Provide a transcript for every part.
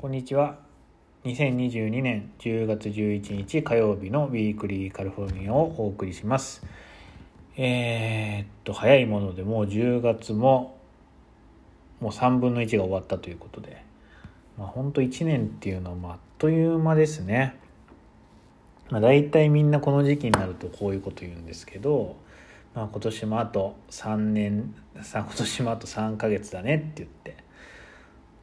こんにちは。2022年10月11日火曜日のウィークリーカルフォルニアをお送りします。えー、っと、早いものでもう10月ももう3分の1が終わったということで、まあ、本当1年っていうのはまああっという間ですね。まあ、大体みんなこの時期になるとこういうこと言うんですけど、まあ、今年もあと3年今年もあと3ヶ月だねって言って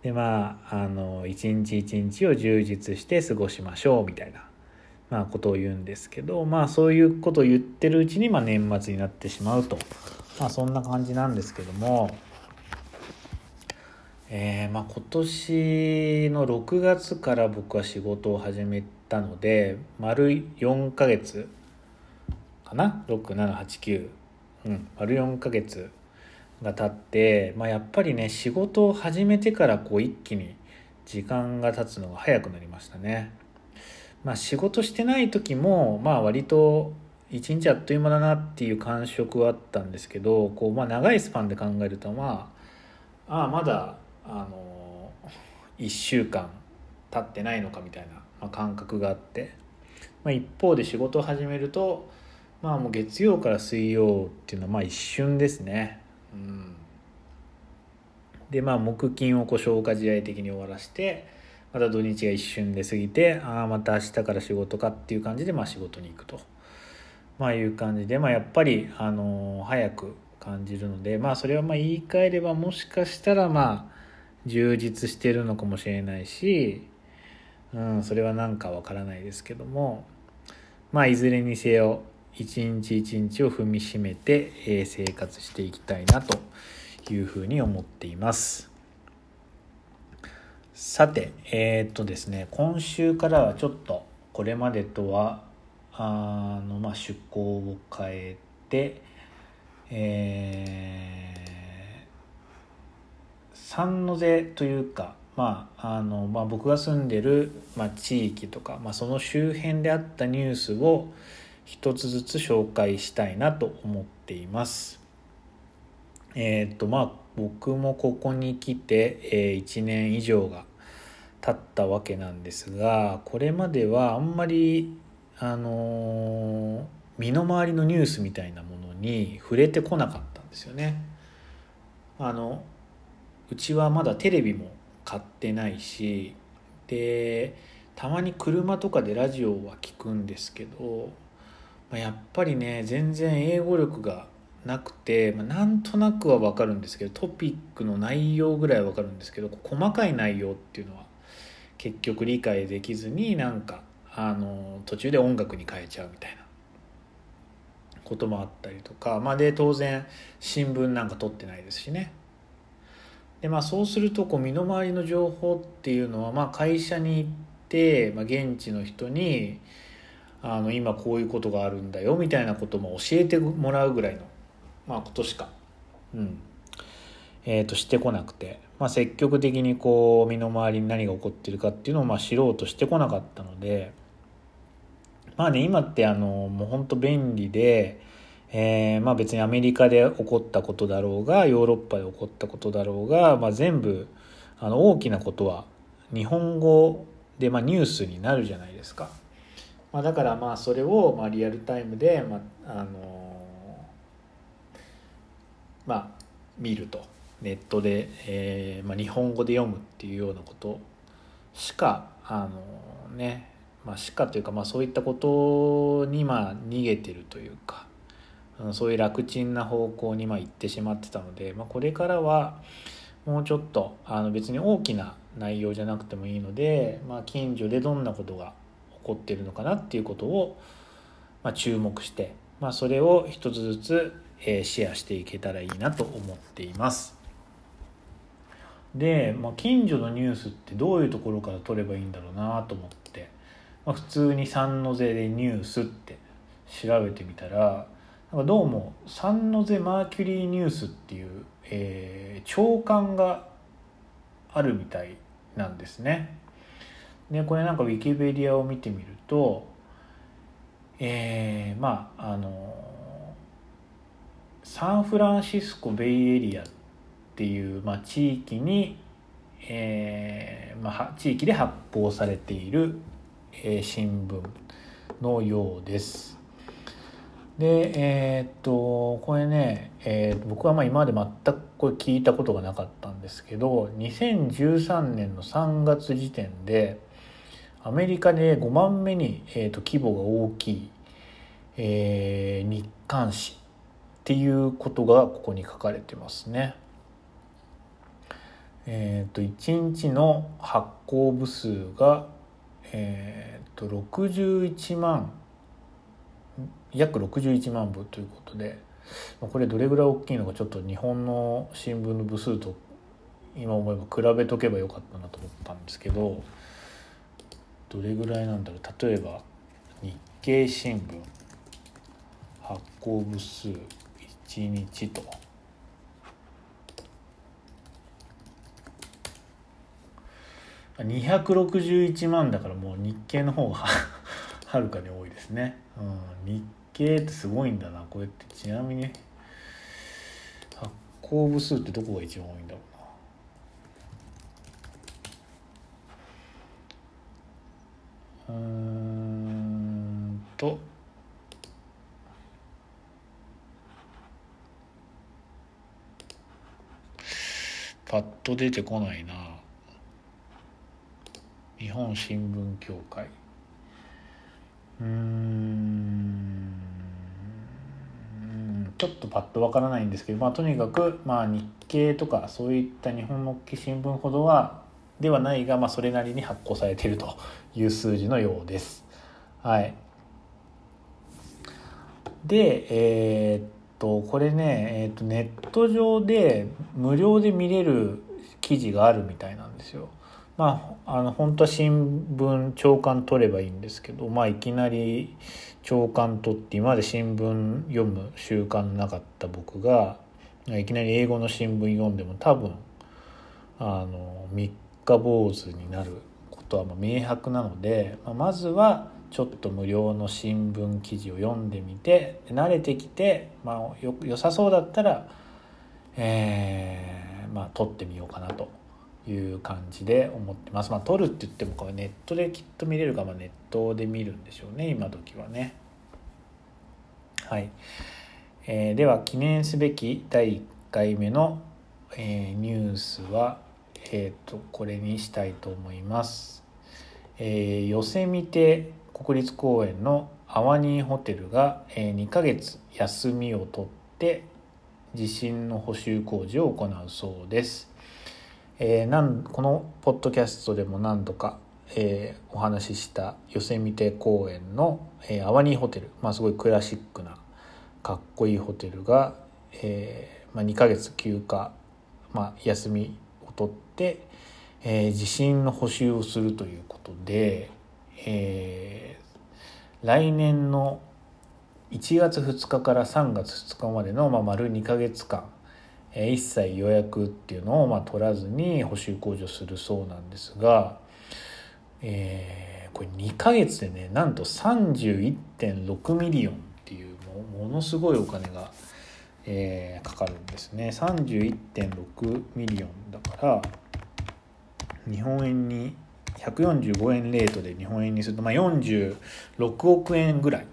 でまああの一日一日を充実して過ごしましょうみたいな、まあ、ことを言うんですけどまあそういうことを言ってるうちに、まあ、年末になってしまうと、まあ、そんな感じなんですけども。えーまあ、今年の6月から僕は仕事を始めたので丸4ヶ月かな？6789うん丸4ヶ月が経って、まあ、やっぱりね仕事を始めてからこう一気に時間が経つのが早くなりましたね。まあ、仕事してない時もまあ割と一日あっという間だなっていう感触はあったんですけどこう、まあ、長いスパンで考えるとまあああまだあの1週間経ってないのかみたいな、まあ、感覚があって、まあ、一方で仕事を始めるとまあもう月曜から水曜っていうのはまあ一瞬ですね。でまあ木金をこう消化試合的に終わらしてまた土日が一瞬で過ぎてああまた明日から仕事かっていう感じでまあ仕事に行くと、まあ、いう感じで、まあ、やっぱり、あの早く感じるのでまあそれはまあ言い換えればもしかしたらまあ充実してるのかもしれないし、うん、それは何かわからないですけどもまあいずれにせよ一日一日を踏みしめて、え生活していきたいなというふうに思っています。さてえーっとですね今週からはちょっとこれまでとはあの、まあ、趣向を変えてえー三の瀬というか、まああのまあ、僕が住んでる、まあ、地域とか、まあ、その周辺であったニュースを一つずつ紹介したいなと思っています。えっ、とまあ僕もここに来て、えー1年以上が経ったわけなんですがこれまではあんまりあのー身の回りのニュースみたいなものに触れてこなかったんですよね。あのうちはまだテレビも買ってないしでたまに車とかでラジオは聞くんですけど、まあ、やっぱりね全然英語力がなくて、まあ、なんとなくは分かるんですけどトピックの内容ぐらいは分かるんですけど細かい内容っていうのは結局理解できずになんかあの途中で音楽に変えちゃうみたいな。こともあったりとか、まあ、で当然新聞なんか取ってないですしね。でまあそうするとこう身の回りの情報っていうのは、まあ、会社に行って、まあ、現地の人にあの今こういうことがあるんだよみたいなことも教えてもらうぐらいの、まあ、ことしか、うん。えー、としてこなくて、まあ、積極的にこう身の回りに何が起こってるかっていうのをまあ知ろうとしてこなかったので。まあね今ってあのもう本当便利で、えーまあ、別にアメリカで起こったことだろうがヨーロッパで起こったことだろうが、まあ、全部あの大きなことは日本語で、まあ、ニュースになるじゃないですか。まあ、だからまあそれをまあリアルタイムで、まああのまあ、見ると。ネットで、えーまあ、日本語で読むっていうようなことしかあのねまあしかというか、まあ、そういったことにまあ逃げてるというかうんそういう楽ちんな方向にまあ行ってしまってたので、まあ、これからはもうちょっとあの別に大きな内容じゃなくてもいいので、まあ、近所でどんなことが起こってるのかなっていうことを、まあ、注目して、まあ、それを一つずつ、えーシェアしていけたらいいなと思っています。で、まあ、近所のニュースってどういうところから取ればいいんだろうなと思って、まあ、普通に三の瀬でニュースって調べてみたらなんかどうも三の瀬マーキュリーニュースっていう、えー朝刊があるみたいなんですね。でこれなんかウィキペディアを見てみるとえーまああのサンフランシスコベイエリアっていう、まあ、地域に、えーまあ、地域で発行されている、えー、新聞のようです。でえー、っとこれね、えー、僕はまあ今まで全くこれ聞いたことがなかったんですけど2013年の3月時点でアメリカで5番目に、えー、と規模が大きい、えー、日刊誌っていうことがここに書かれてますね。えっ、ー、と1日の発行部数が、えっ、ー、と61万約61万部ということでこれどれぐらい大きいのかちょっと日本の新聞の部数と今思えば比べとけばよかったなと思ったんですけどどれぐらいなんだろう例えば日経新聞発行部数1日と。261万だからもう日経の方が はるかに多いですね、うん、日経ってすごいんだなこれって。ちなみに発行部数ってどこが一番多いんだろうなうんと。パッと出てこないな。日本新聞協会。うん。ちょっとパッとわからないんですけど、まあ、とにかく、まあ、日経とかそういった日本の新聞ほどはではないが、まあ、それなりに発行されているという数字のようです。はい、で、えー、っとこれね、えー、っとネット上で無料で見れる記事があるみたいなんですよ。まあ、あの本当は新聞朝刊取ればいいんですけど、まあ、いきなり朝刊取って今まで新聞読む習慣なかった僕がいきなり英語の新聞読んでも多分あの3家坊主になることはもう明白なので、まあ、まずはちょっと無料の新聞記事を読んでみて慣れてきて、まあ、よ良さそうだったら、えー、まあ、撮ってみようかなという感じで思ってます。まあ、撮るって言ってもこれネットできっと見れるか、まあ、ネットで見るんでしょうね今時はね。はい、えー、では記念すべき第1回目の、えー、ニュースはえーと、これにしたいと思います。えー、ヨセミテ国立公園のアワニーホテルが、えー、2ヶ月休みを取って地震の補修工事を行うそうです。えー、なんこのポッドキャストでも何度か、えー、お話ししたヨセミテ公園の、えー、アワニーホテル、まあ、すごいクラシックなかっこいいホテルが、えーまあ、2ヶ月休暇、まあ、休みを取って、えー、地震の補修をするということで、えー、来年の1月2日から3月2日までの、まあ、丸2ヶ月間え一切予約っていうのをまあ取らずに補修工事をするそうなんですが、えー、これ2ヶ月でねなんと31.6ミリオンっていうものすごいお金が、えー、かかるんですね。31.6 million だから日本円に145円レートで日本円にすると、まあ、46億円ぐらい、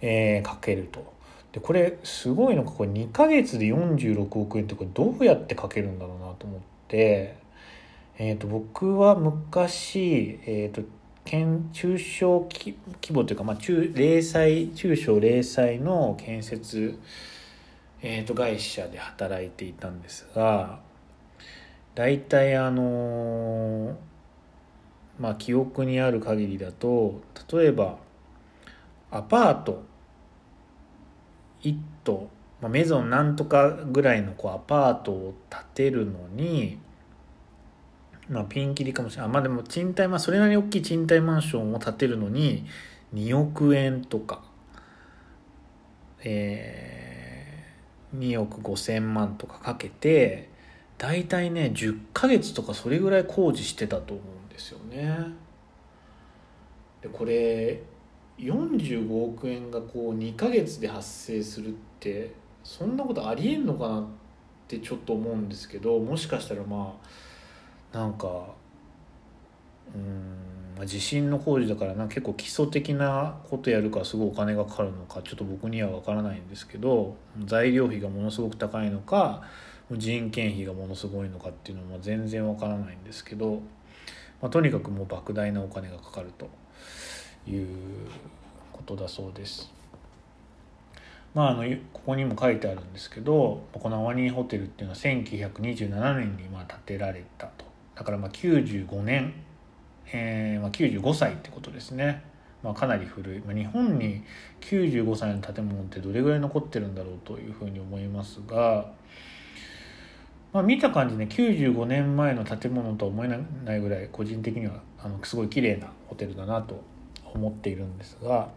えー、かけると。でこれすごいのがこれ2ヶ月で46億円ってこれどうやってかけるんだろうなと思って、えー、と僕は昔、えー、と中小規模というか、まあ、中零細中小零細の建設、えー、と会社で働いていたんですが大体あのまあ記憶にある限りだと例えばアパート1棟、まあ、メゾンなんとかぐらいのこうアパートを建てるのに、まあ、ピンキリかもしれない。まあでも賃貸まあそれなりに大きい賃貸マンションを建てるのに2億円とか、えー、2億5,000万とかかけて大体ね10ヶ月とかそれぐらい工事してたと思うんですよね。でこれ45億円がこう2ヶ月で発生するってそんなことありえんのかなってちょっと思うんですけどもしかしたらまあなんかうん地震の工事だからな結構基礎的なことやるからすごいお金がかかるのかちょっと僕には分からないんですけど材料費がものすごく高いのか人件費がものすごいのかっていうのも全然分からないんですけど、まあ、とにかくもう莫大なお金がかかるということだそうです。まあ、あのここにも書いてあるんですけどこのアワニーホテルっていうのは1927年にまあ建てられたと。だからまあ95年、えーまあ、95歳ってことですね、まあ、かなり古い、まあ、日本に95歳の建物ってどれぐらい残ってるんだろうというふうに思いますが、まあ、見た感じね95年前の建物とは思えないぐらい個人的にはあのすごい綺麗なホテルだなと思っているんですが。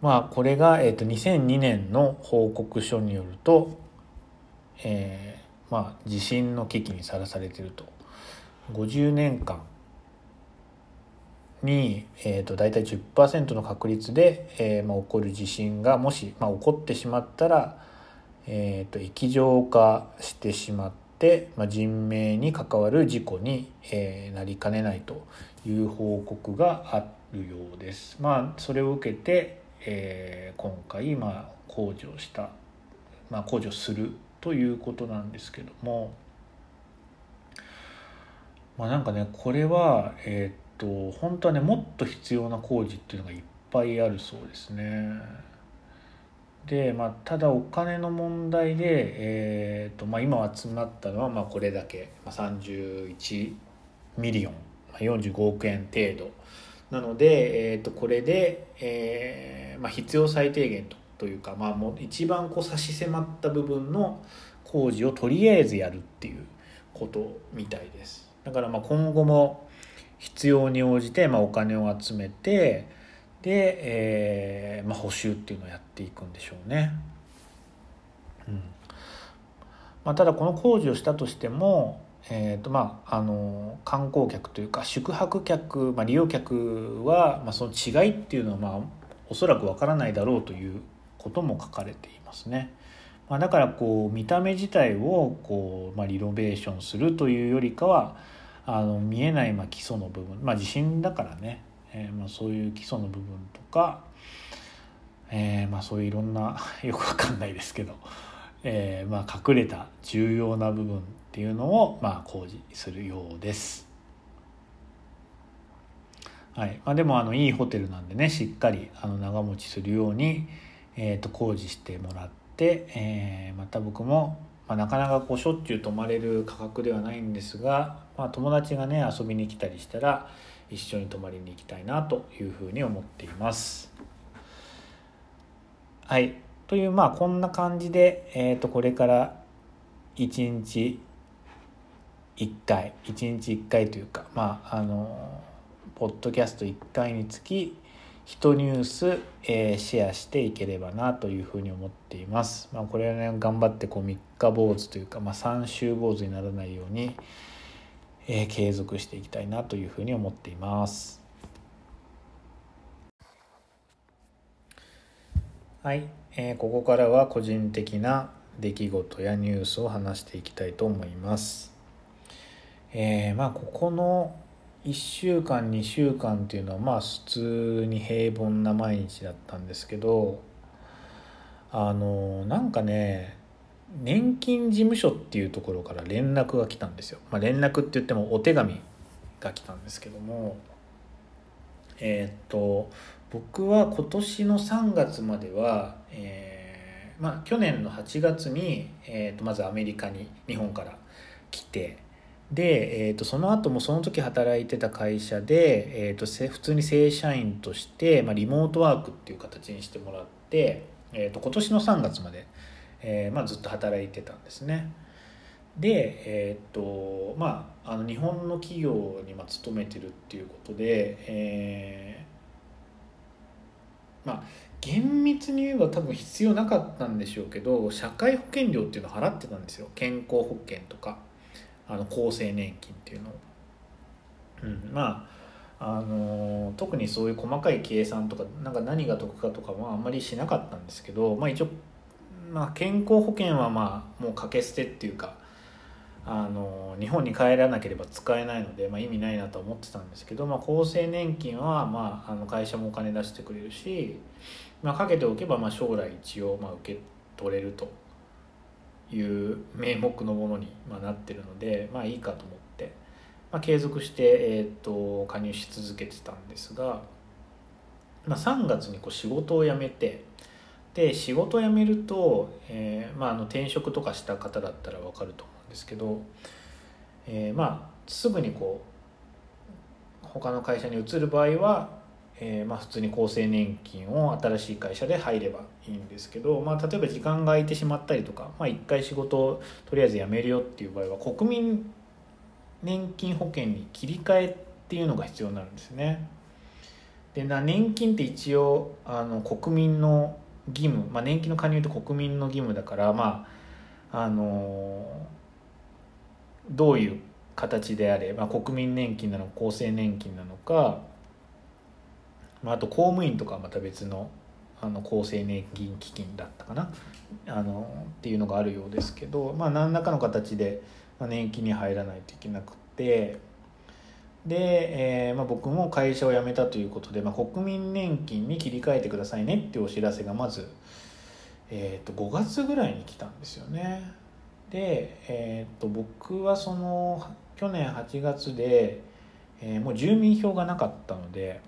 まあこれが、えー、と2002年の報告書によると、えー、まあ地震の危機にさらされていると50年間に、えー、と大体10%の確率で、えーまあ、起こる地震がもし、まあ、起こってしまったら、えー、と液状化してしまって、まあ、人命に関わる事故に、えー、なりかねないという報告があるようです。まあ、それを受けてえー、今回、まあ、工事をした、まあ、工事をするということなんですけども、まあ、なんかねこれは、えー、っと本当はねもっと必要な工事っていうのがいっぱいあるそうですね。でまあ、ただお金の問題で、えーとまあ、今集まったのはまあこれだけ、まあ、31ミリオン、まあ、45億円程度なので、えー、とこれで、えーまあ、必要最低限とというか、まあ、もう一番こう差し迫った部分の工事をとりあえずやるっていうことみたいです。だからまあ今後も必要に応じてまあお金を集めてで、えーまあ、補修っていうのをやっていくんでしょうね。うんまあ、ただこの工事をしたとしてもえーとまあ、あの観光客というか宿泊客、まあ、利用客は、まあ、その違いっていうのは、まあ、おそらくわからないだろうということも書かれていますね。まあ、だからこう見た目自体をこう、まあ、リノベーションするというよりかはあの見えないまあ基礎の部分、まあ、地震だからね、えー、まあそういう基礎の部分とか、えー、まあそういういろんな よくわかんないですけど、えー、まあ隠れた重要な部分っていうのを、まあ、工事するようです。はいまあ、でもあのいいホテルなんでねしっかりあの長持ちするように、えー、と工事してもらって、えー、また僕も、まあ、なかなかこうしょっちゅう泊まれる価格ではないんですが、まあ、友達がね遊びに来たりしたら一緒に泊まりに行きたいなというふうに思っています。はいというまあこんな感じで、えー、とこれから一日1回1日1回というかまああのポッドキャスト1回につき1ニュース、えー、シェアしていければなというふうに思っています。まあ、これはね頑張ってこう3日坊主というか、まあ、3週坊主にならないように、えー、継続していきたいなというふうに思っています。はい、えー、ここからは個人的な出来事やニュースを話していきたいと思います。えー、まあここの1週間2週間っていうのはまあ普通に平凡な毎日だったんですけどあのなんかね年金事務所っていうところから連絡が来たんですよ、まあ、連絡って言ってもお手紙が来たんですけどもえっ、と僕は今年の3月までは、えー、まあ、去年の8月に、えー、とまずアメリカに日本から来てで、えーと、その後もその時働いてた会社で、えーと、普通に正社員として、まあ、リモートワークっていう形にしてもらって、えーと、今年の3月まで、えーまあ、ずっと働いてたんですね。で、えーとまあ、あの日本の企業に勤めてるっていうことで、えー、まあ厳密に言えば多分必要なかったんでしょうけど社会保険料っていうのを払ってたんですよ健康保険とか。あの厚生年金っていうのを、うん、まああの特にそういう細かい計算とかなんか何が得かとかはあんまりしなかったんですけど、まあ、一応、まあ、健康保険はまあもう掛け捨てっていうかあの日本に帰らなければ使えないので、まあ、意味ないなと思ってたんですけど、まあ、厚生年金は、まあ、あの会社もお金出してくれるし、まあ、かけておけば、まあ、将来一応、まあ、受け取れるという名目のものに、まあ、なってるので、まあ、いいかと思って、まあ、継続して、えーと、加入し続けてたんですが、まあ、3月にこう仕事を辞めてで仕事辞めると、えーまあ、あの転職とかした方だったら分かると思うんですけど、えー、まあすぐにこう他の会社に移る場合はえー、まあ、普通に厚生年金を新しい会社で入ればいいんですけど、まあ、例えば時間が空いてしまったりとか、まあ、1回仕事をとりあえず辞めるよっていう場合は国民年金保険に切り替えっていうのが必要になるんですね。でな年金って一応あの国民の義務、まあ、年金の加入って国民の義務だからまああのどういう形であれ、まあ、国民年金なのか厚生年金なのかまあ、あと公務員とかはまた別のあの厚生年金基金だったかなあのっていうのがあるようですけど、まあ、何らかの形で年金に入らないといけなくてで、えーまあ、僕も会社を辞めたということで、まあ、国民年金に切り替えてくださいねっていうお知らせがまず、えー、と5月ぐらいに来たんですよね。で、えー、と僕はその去年8月で、えー、もう住民票がなかったので。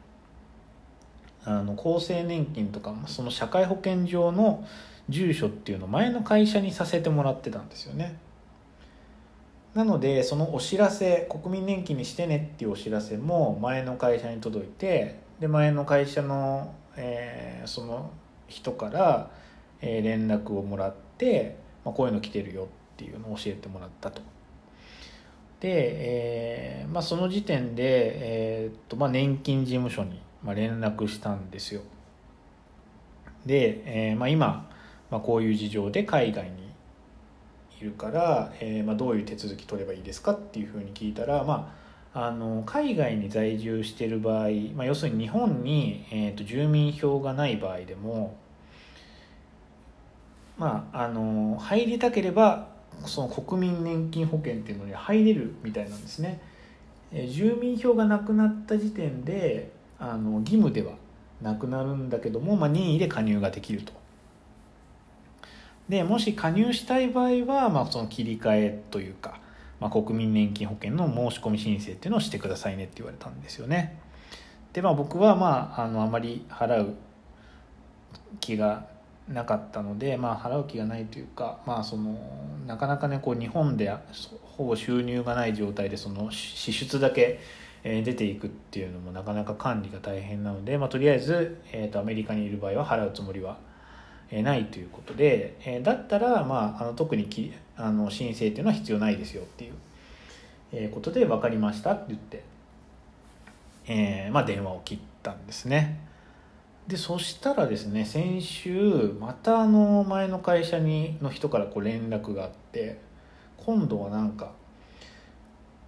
あの厚生年金とかその社会保険上の住所っていうのを前の会社にさせてもらってたんですよねなのでそのお知らせ国民年金にしてねっていうお知らせも前の会社に届いてで前の会社の、えー、その人から、えー、連絡をもらって、まあ、こういうの来てるよっていうのを教えてもらったと。で、えーまあ、その時点で、えーっとまあ、年金事務所にまあ、連絡したんですよで、えーまあ、今、まあ、こういう事情で海外にいるから、えーまあ、どういう手続き取ればいいですかっていうふうに聞いたら、まあ、あの海外に在住してる場合、まあ、要するに日本に、えーと、住民票がない場合でもまああの入りたければその国民年金保険っていうのに入れるみたいなんですね。え住民票がなくなった時点であの義務ではなくなるんだけども、まあ、任意で加入ができると。でもし加入したい場合は、まあ、その切り替えというか、まあ、国民年金保険の申し込み申請っていうのをしてくださいねって言われたんですよね。でまあ僕はまああのあまり払う気がなかったので、まあ、払う気がないというか、まあ、そのなかなかねこう日本でほぼ収入がない状態でその支出だけ出ていくっていうのもなかなか管理が大変なので、まあ、とりあえず、えーと、アメリカにいる場合は払うつもりは、ないということで、え、だったら、まあ、あの特にきあの申請っていうのは必要ないですよっていう、えことで分かりましたって言って、えーまあ、電話を切ったんですね。でそしたらですね先週またあの前の会社にの人からこう連絡があって今度はなんか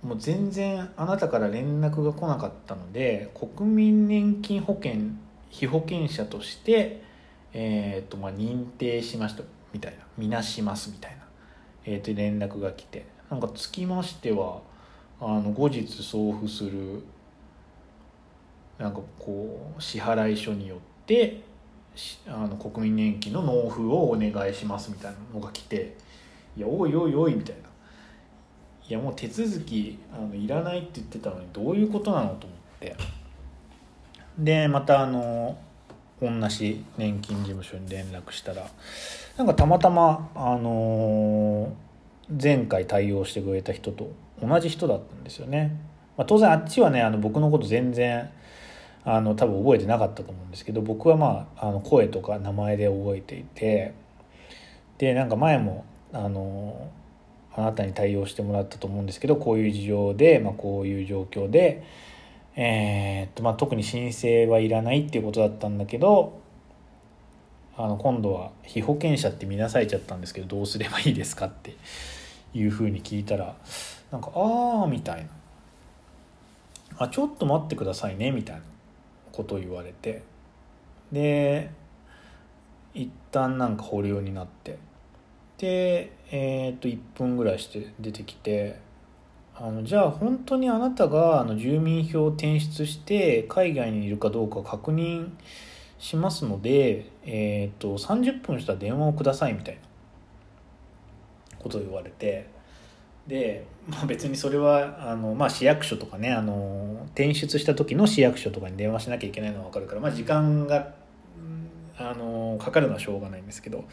もう全然あなたから連絡が来なかったので国民年金保険被保険者として、えーとまあ、認定しましたみたいなみなしますみたいな、えー、と連絡が来てなんかつきましてはあの後日送付するなんかこう支払い書によってあの国民年金の納付をお願いしますみたいなのが来ていやおいおいおいみたいな。いやもう手続きあのいらないって言ってたのにどういうことなのと思って。でまたあの同じ年金事務所に連絡したらなんかたまたまあの前回対応してくれた人と同じ人だったんですよね、まあ、当然あっちはねあの僕のこと全然あの多分覚えてなかったと思うんですけど僕はまああの声とか名前で覚えていてでなんか前もあのあなたに対応してもらったと思うんですけどこういう事情で、まあ、こういう状況で、えー、っとまあ、特に申請はいらないっていうことだったんだけどあの今度は被保険者って見なされちゃったんですけどどうすればいいですかっていうふうに聞いたらなんか「ああ」みたいな「あちょっと待ってくださいね」みたいなことを言われて。で一旦なんか保留になって。でえー、っと1分ぐらいして出てきてあのじゃあ本当にあなたがあの住民票を転出して海外にいるかどうか確認しますので、えーと、30分したら電話をくださいみたいなことを言われてで、まあ、別にそれはあの、まあ、市役所とかねあの転出した時の市役所とかに電話しなきゃいけないのは分かるから、まあ、時間があのかかるのはしょうがないんですけど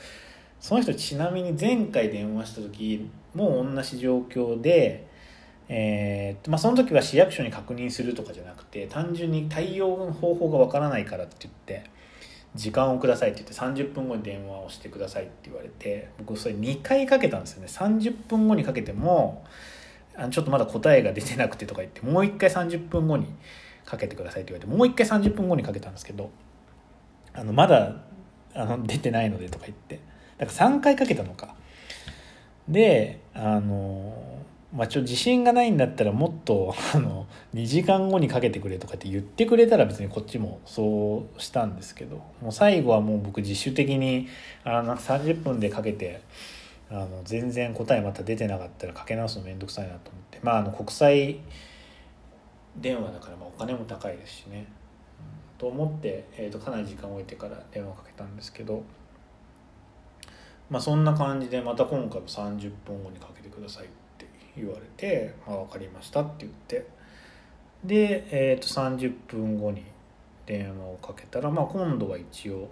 その人ちなみに前回電話した時も同じ状況で。えーまあ、その時は市役所に確認するとかじゃなくて単純に対応の方法がわからないからって言って時間をくださいって言って30分後に電話をしてくださいって言われて僕それ2回かけたんですよね。30分後にかけてもあちょっとまだ答えが出てなくてとか言ってもう1回30分後にかけてくださいって言われてもう1回30分後にかけたんですけどあのまだあの出てないのでとか言ってだから3回かけたのか。であのまあ、ちょ自信がないんだったらもっとあの2時間後にかけてくれとかって言ってくれたら別にこっちもそうしたんですけどもう最後はもう僕自主的にあの30分でかけてあの全然答えまた出てなかったらかけ直すの面倒くさいなと思ってまああの国際電話だからまあお金も高いですしね、うん、と思って、えー、とかなり時間を置いてから電話をかけたんですけど。まあ、そんな感じでまた今回も30分後にかけてくださいっ言われて「あ分かりました」って言って。で、えー、と30分後に電話をかけたら、まあ、今度は一応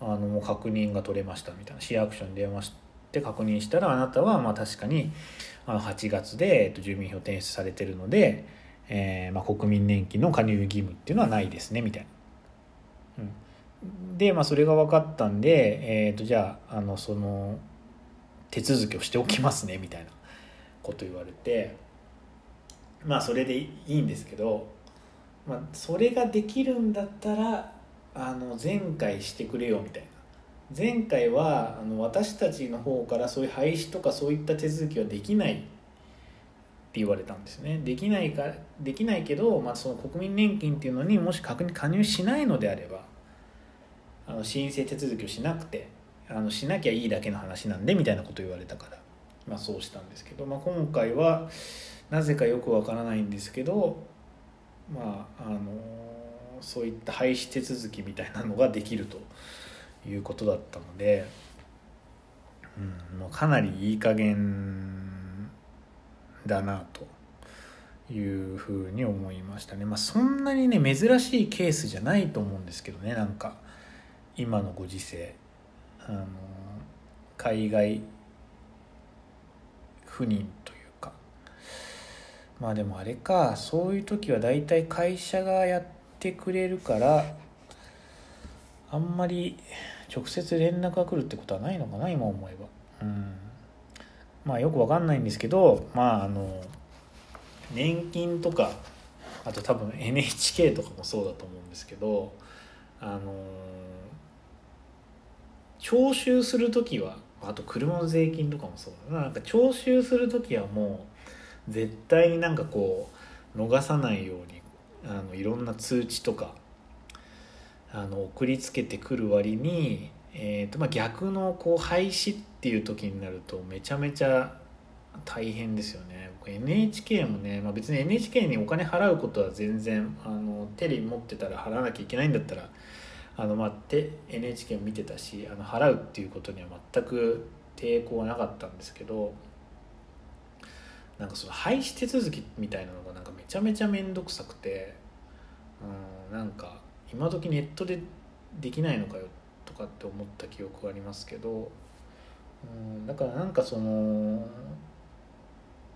あのもう確認が取れましたみたいな市役所に電話して確認したらあなたはまあ確かにあの8月で、えー、と住民票転出されてるので、えーまあ、国民年金の加入義務っていうのはないですねみたいな。うん、で、まあ、それが分かったんで、えー、とじゃああのその手続きをしておきますねみたいな。こと言われてまあそれでいいんですけど、まあ、それができるんだったらあの前回してくれよみたいな。前回はあの私たちの方からそういう廃止とかそういった手続きはできないって言われたんですね。できないかできないけど、まあ、その国民年金っていうのにもし確認加入しないのであればあの申請手続きをしなくてあのしなきゃいいだけの話なんでみたいなこと言われたから。まあ、そうしたんですけど、まあ、今回はなぜかよくわからないんですけどまああのそういった廃止手続きみたいなのができるということだったので、うん、もうかなりいい加減だなというふうに思いましたね。まあ、そんなにね珍しいケースじゃないと思うんですけどねなんか今のご時世あの海外不妊というか。まあでもあれかそういう時は大体会社がやってくれるからあんまり直接連絡が来るってことはないのかな今思えば。うん。まあよくわかんないんですけどまああの年金とかあと多分 NHK とかもそうだと思うんですけどあの徴収する時はあと車の税金とかもそうだな。なんか徴収する時はもう絶対になんかこう逃さないようにあのいろんな通知とかあの送りつけてくる割に、えーとまあ、逆のこう廃止っていう時になるとめちゃめちゃ大変ですよね。僕 NHK もね、まあ、別に NHK にお金払うことは全然あのテレビ持ってたら払わなきゃいけないんだったらあのまあ、NHK を見てたしあの払うっていうことには全く抵抗はなかったんですけどなんかその廃止手続きみたいなのがなんかめちゃめちゃ面倒くさくてうんなんか今時ネットでできないのかよとかって思った記憶がありますけどうんだからなんかその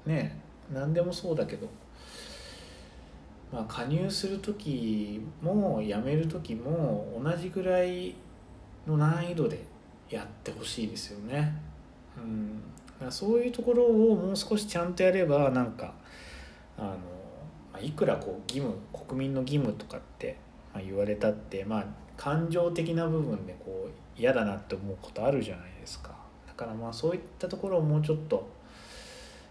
ね何でもそうだけどまあ、加入する時も辞める時も同じぐらいの難易度でやってほしいですよね。うん、そういうところをもう少しちゃんとやればなんかあの、まあ、いくらこう義務国民の義務とかって言われたってまあ感情的な部分でこう嫌だなって思うことあるじゃないですか。だからまあそういったところをもうちょっと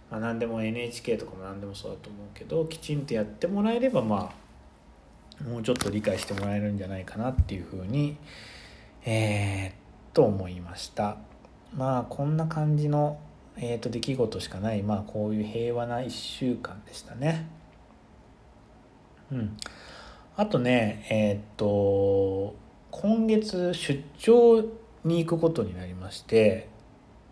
まあ、何でも NHK とかも何でもそうだと思うけどきちんとやってもらえればまあもうちょっと理解してもらえるんじゃないかなっていうふうにえー、と思いました。まあこんな感じの、えーと、出来事しかないまあこういう平和な1週間でしたね。うん。あとねえっ、と今月出張に行くことになりまして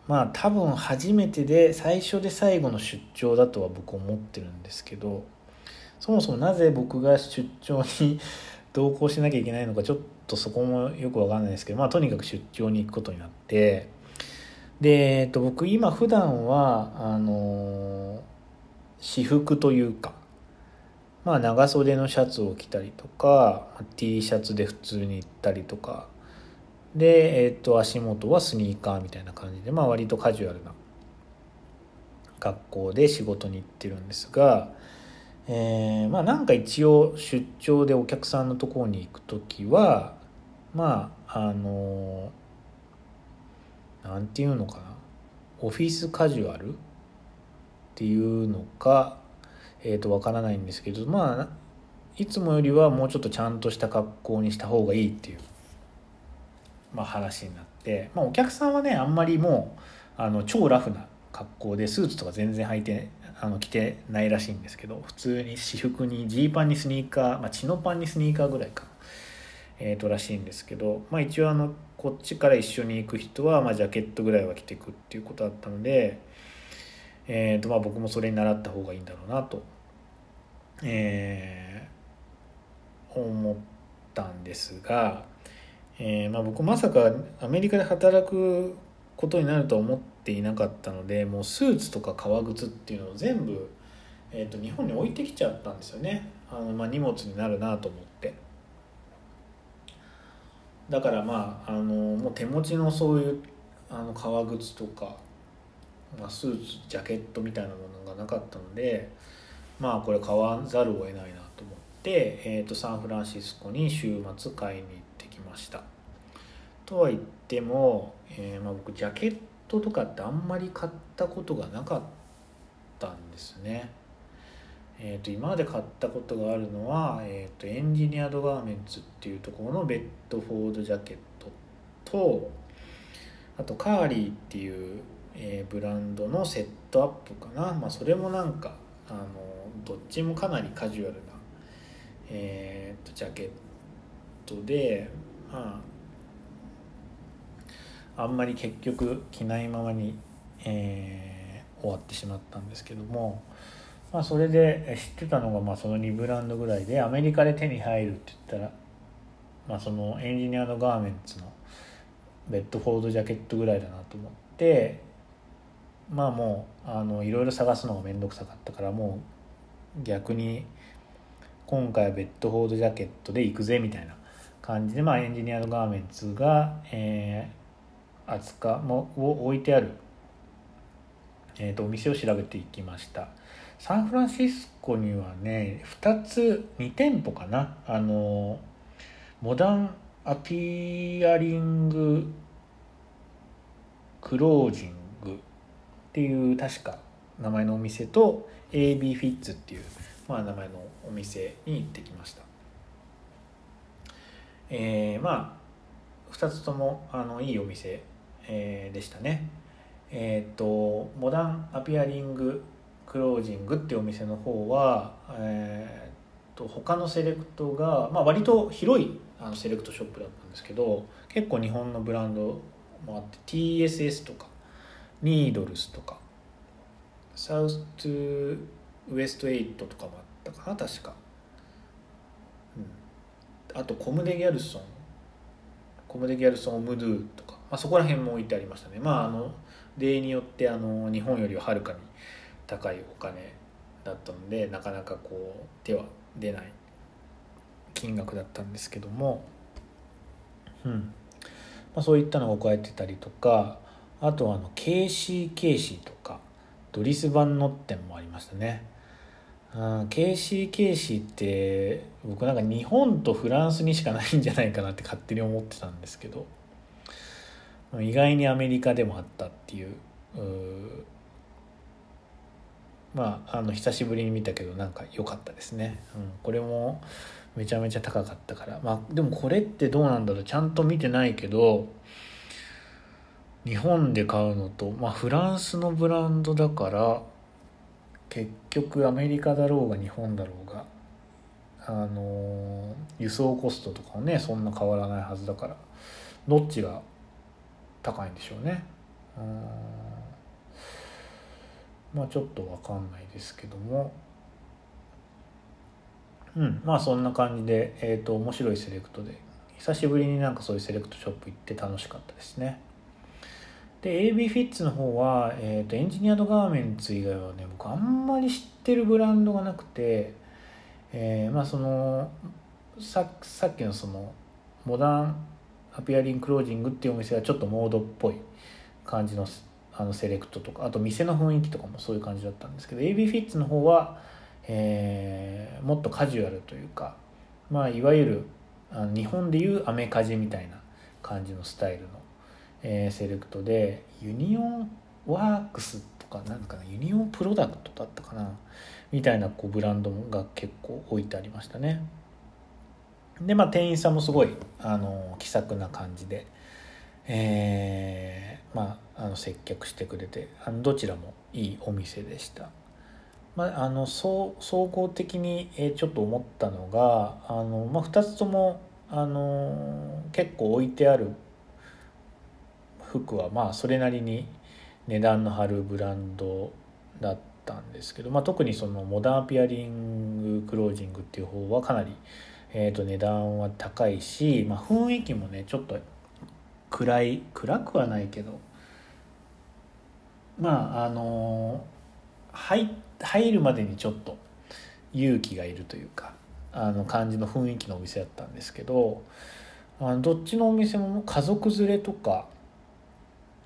まあ多分初めてで最初で最後の出張だとは僕思ってるんですけどそもそもなぜ僕が出張に同行しなきゃいけないのかちょっとそこもよくわかんないですけどまあとにかく出張に行くことになってで、えっと、僕今普段はあの私服というかまあ長袖のシャツを着たりとか T シャツで普通に行ったりとかで、えっと、足元はスニーカーみたいな感じで、まあ、割とカジュアルな学校で仕事に行ってるんですが、えー、まあなんか一応出張でお客さんのところに行く時はまああの何て言うのかなオフィスカジュアルっていうのかえ、ー、とわからないんですけどまあいつもよりはもうちょっとちゃんとした格好にした方がいいっていうまあ、話になって、まあ、お客さんはねあんまりもうあの超ラフな格好でスーツとか全然履いてあの着てないらしいんですけど普通に私服にジーパンにスニーカー、まあ、チノパンにスニーカーぐらいかえー、とらしいんですけど、まあ、一応あのこっちから一緒に行く人は、まあ、ジャケットぐらいは着ていくっていうことだったので、えーとまあ、僕もそれに習った方がいいんだろうなと、えー、思ったんですが。えー、まあ、僕まさかアメリカで働くことになるとは思っていなかったのでもうスーツとか革靴っていうのを全部、えー、と日本に置いてきちゃったんですよね。あの、まあ、荷物になるなと思って。だからまああのもう手持ちのそういうあの革靴とか、まあ、スーツジャケットみたいなものがなかったのでまあこれ買わざるを得ないなと思って、えー、とサンフランシスコに週末買いに行ってました。とは言っても、えー、まあ、僕ジャケットとかってあんまり買ったことがなかったんですね。えー、と今まで買ったことがあるのは、えー、とエンジニアドガーメンツっていうところのベッドフォードジャケットとあとカーリーっていう、えー、ブランドのセットアップかな、まあ、それもなんかあのどっちもかなりカジュアルな、えー、とジャケットであんまり結局着ないままに、えー、終わってしまったんですけども、まあ、それで知ってたのがまあその2ブランドぐらいでアメリカで手に入るって言ったら、まあ、そのエンジニアのガーメンツのベッドフォードジャケットぐらいだなと思ってまあもういろいろ探すのが面倒くさかったからもう逆に今回はベッドフォードジャケットで行くぜみたいな感じで、まあ、エンジニアのガーメンツが、えー、扱もを置いてある、えーと、お店を調べていきました。サンフランシスコにはね2つ2店舗かな。あのモダンアピアリングクロージングっていう確か名前のお店と AB フィッツっていう、まあ、名前のお店に行ってきました。えー、まあ2つともあのいいお店、えー、でしたね。えっ、ー、とモダンアピアリングクロージングっていうお店の方は、えーと、他のセレクトが、まあ、割と広いあのセレクトショップだったんですけど結構日本のブランドもあって TSS とかニードルスとかサウストゥウエスト8とかもあったかな確か。あとコムデ・ギャルソン。コムデ・ギャルソン・ムドゥとか、まあ、そこら辺も置いてありましたね。まああの例によってあの日本よりははるかに高いお金だったのでなかなかこう手は出ない。金額だったんですけども、うん。まあ、そういったのが置かれてたりとかあとあの KCKC とかドリス・バンノッテンもありましたね。KCKC って僕なんか日本とフランスにしかないんじゃないかなって勝手に思ってたんですけど意外にアメリカでもあったっていうまああの久しぶりに見たけどなんか良かったですね、うん、これもめちゃめちゃ高かったから。まあでもこれってどうなんだろう。ちゃんと見てないけど日本で買うのと、まあ、フランスのブランドだから結局アメリカだろうが日本だろうがあの輸送コストとかはねそんな変わらないはずだからどっちが高いんでしょうね。うん。まあちょっと分かんないですけども。うん。まあそんな感じで、えーと、面白いセレクトで久しぶりになんかそういうセレクトショップ行って楽しかったですね。で AB フィッツの方は、えーと、エンジニアードガーメンツ以外はね僕あんまり知ってるブランドがなくて、えー、まあそのささっきのそのモダンアピアリンクロージングっていうお店はちょっとモードっぽい感じのあのセレクトとかあと店の雰囲気とかもそういう感じだったんですけど AB フィッツの方はえー、もっとカジュアルというか、まあ、いわゆるあの日本でいうアメカジみたいな感じのスタイルの、えー、セレクトでユニオンワークスとかなんかなユニオンプロダクトだったかなみたいなこうブランドが結構置いてありましたね。でまあ店員さんもすごいあの気さくな感じでえー、まああの接客してくれてあのどちらもいいお店でした。まあ、あの総総合的にちょっと思ったのがあの、まあ、2つともあの結構置いてある服はまあそれなりに値段の張るブランドだったんですけど、まあ、特にそのモダンアピアリングクロージングっていう方はかなり、えー、と値段は高いし、まあ、雰囲気もねちょっと暗い暗くはないけどまああの入入るまでにちょっと勇気がいるというかあの感じの雰囲気のお店だったんですけどあのどっちのお店も家族連れとか、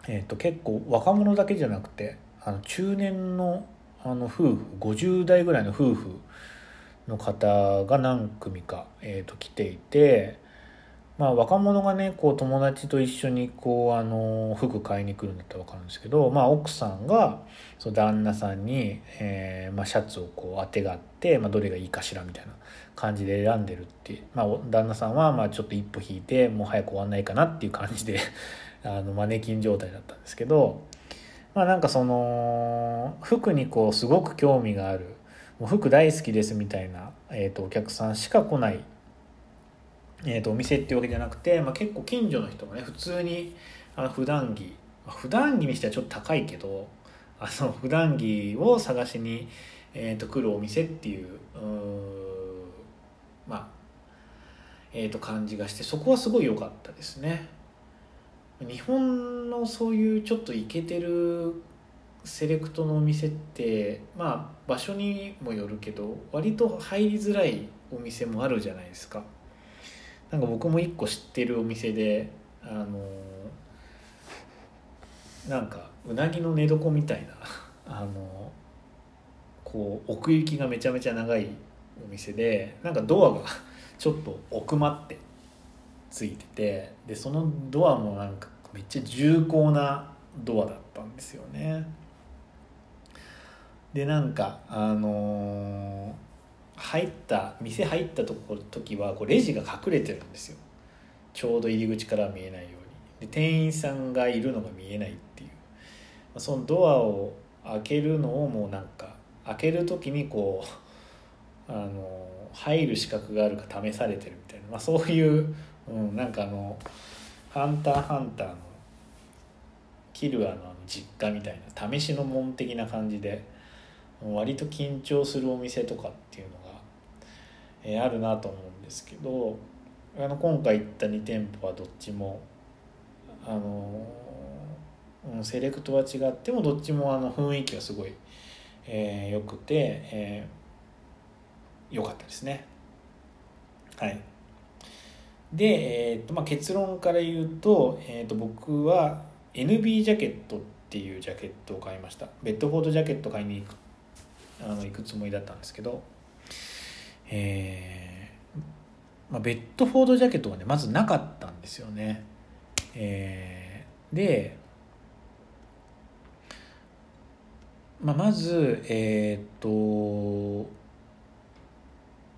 えー、と結構若者だけじゃなくてあの中年のあの夫婦50代ぐらいの夫婦の方が何組か、えー、と来ていてまあ、若者がねこう友達と一緒にこうあの服買いに来るんだったら分かるんですけど、まあ、奥さんがその旦那さんに、えーまあ、シャツをこうあてがって、まあ、どれがいいかしらみたいな感じで選んでるっていう、まあ、旦那さんはまあちょっと一歩引いてもう早く終わんないかなっていう感じであのマネキン状態だったんですけど、まあ、なんかその服にこうすごく興味があるもう服大好きですみたいな、えー、とお客さんしか来ないえー、とお店っていうわけじゃなくて、まあ、結構近所の人がね普通にあの普段着普段着にしてはちょっと高いけどあの普段着を探しに、えー、と来るお店っていうまあえー、と感じがしてそこはすごい良かったですね。日本のそういうちょっとイケてるセレクトのお店ってまあ場所にもよるけど割と入りづらいお店もあるじゃないですか。なんか僕も一個知ってるお店であのなんかうなぎの寝床みたいな あのこう奥行きがめちゃめちゃ長いお店でなんかドアが ちょっと奥まってついててでそのドアもなんかめっちゃ重厚なドアだったんですよね。でなんかあのー入った店入ったとこ時はこうレジが隠れてるんですよ。ちょうど入り口から見えないように。で店員さんがいるのが見えないっていう。そのドアを開けるのをもうなんか開ける時にこう あの入る資格があるか試されてるみたいな、まあ、そういう、うん、なんかあの「ハンターハンター」のキルアの実家みたいな試しの門的な感じで割と緊張するお店とかっていうのがえー、あるなと思うんですけどあの今回行った2店舗はどっちもあの、うん、セレクトは違ってもどっちもあの雰囲気がすごい、えー、よくて、えー、よかったですね。はい。で、えーとまあ、結論から言うと,、えー、と僕は NB ジャケットっていうジャケットを買いました。ベッドフォードジャケット買いに行くあの行くつもりだったんですけどえー、まあ、ベッドフォードジャケットがねまずなかったんですよね、えー、で、まあ、まずえっ、と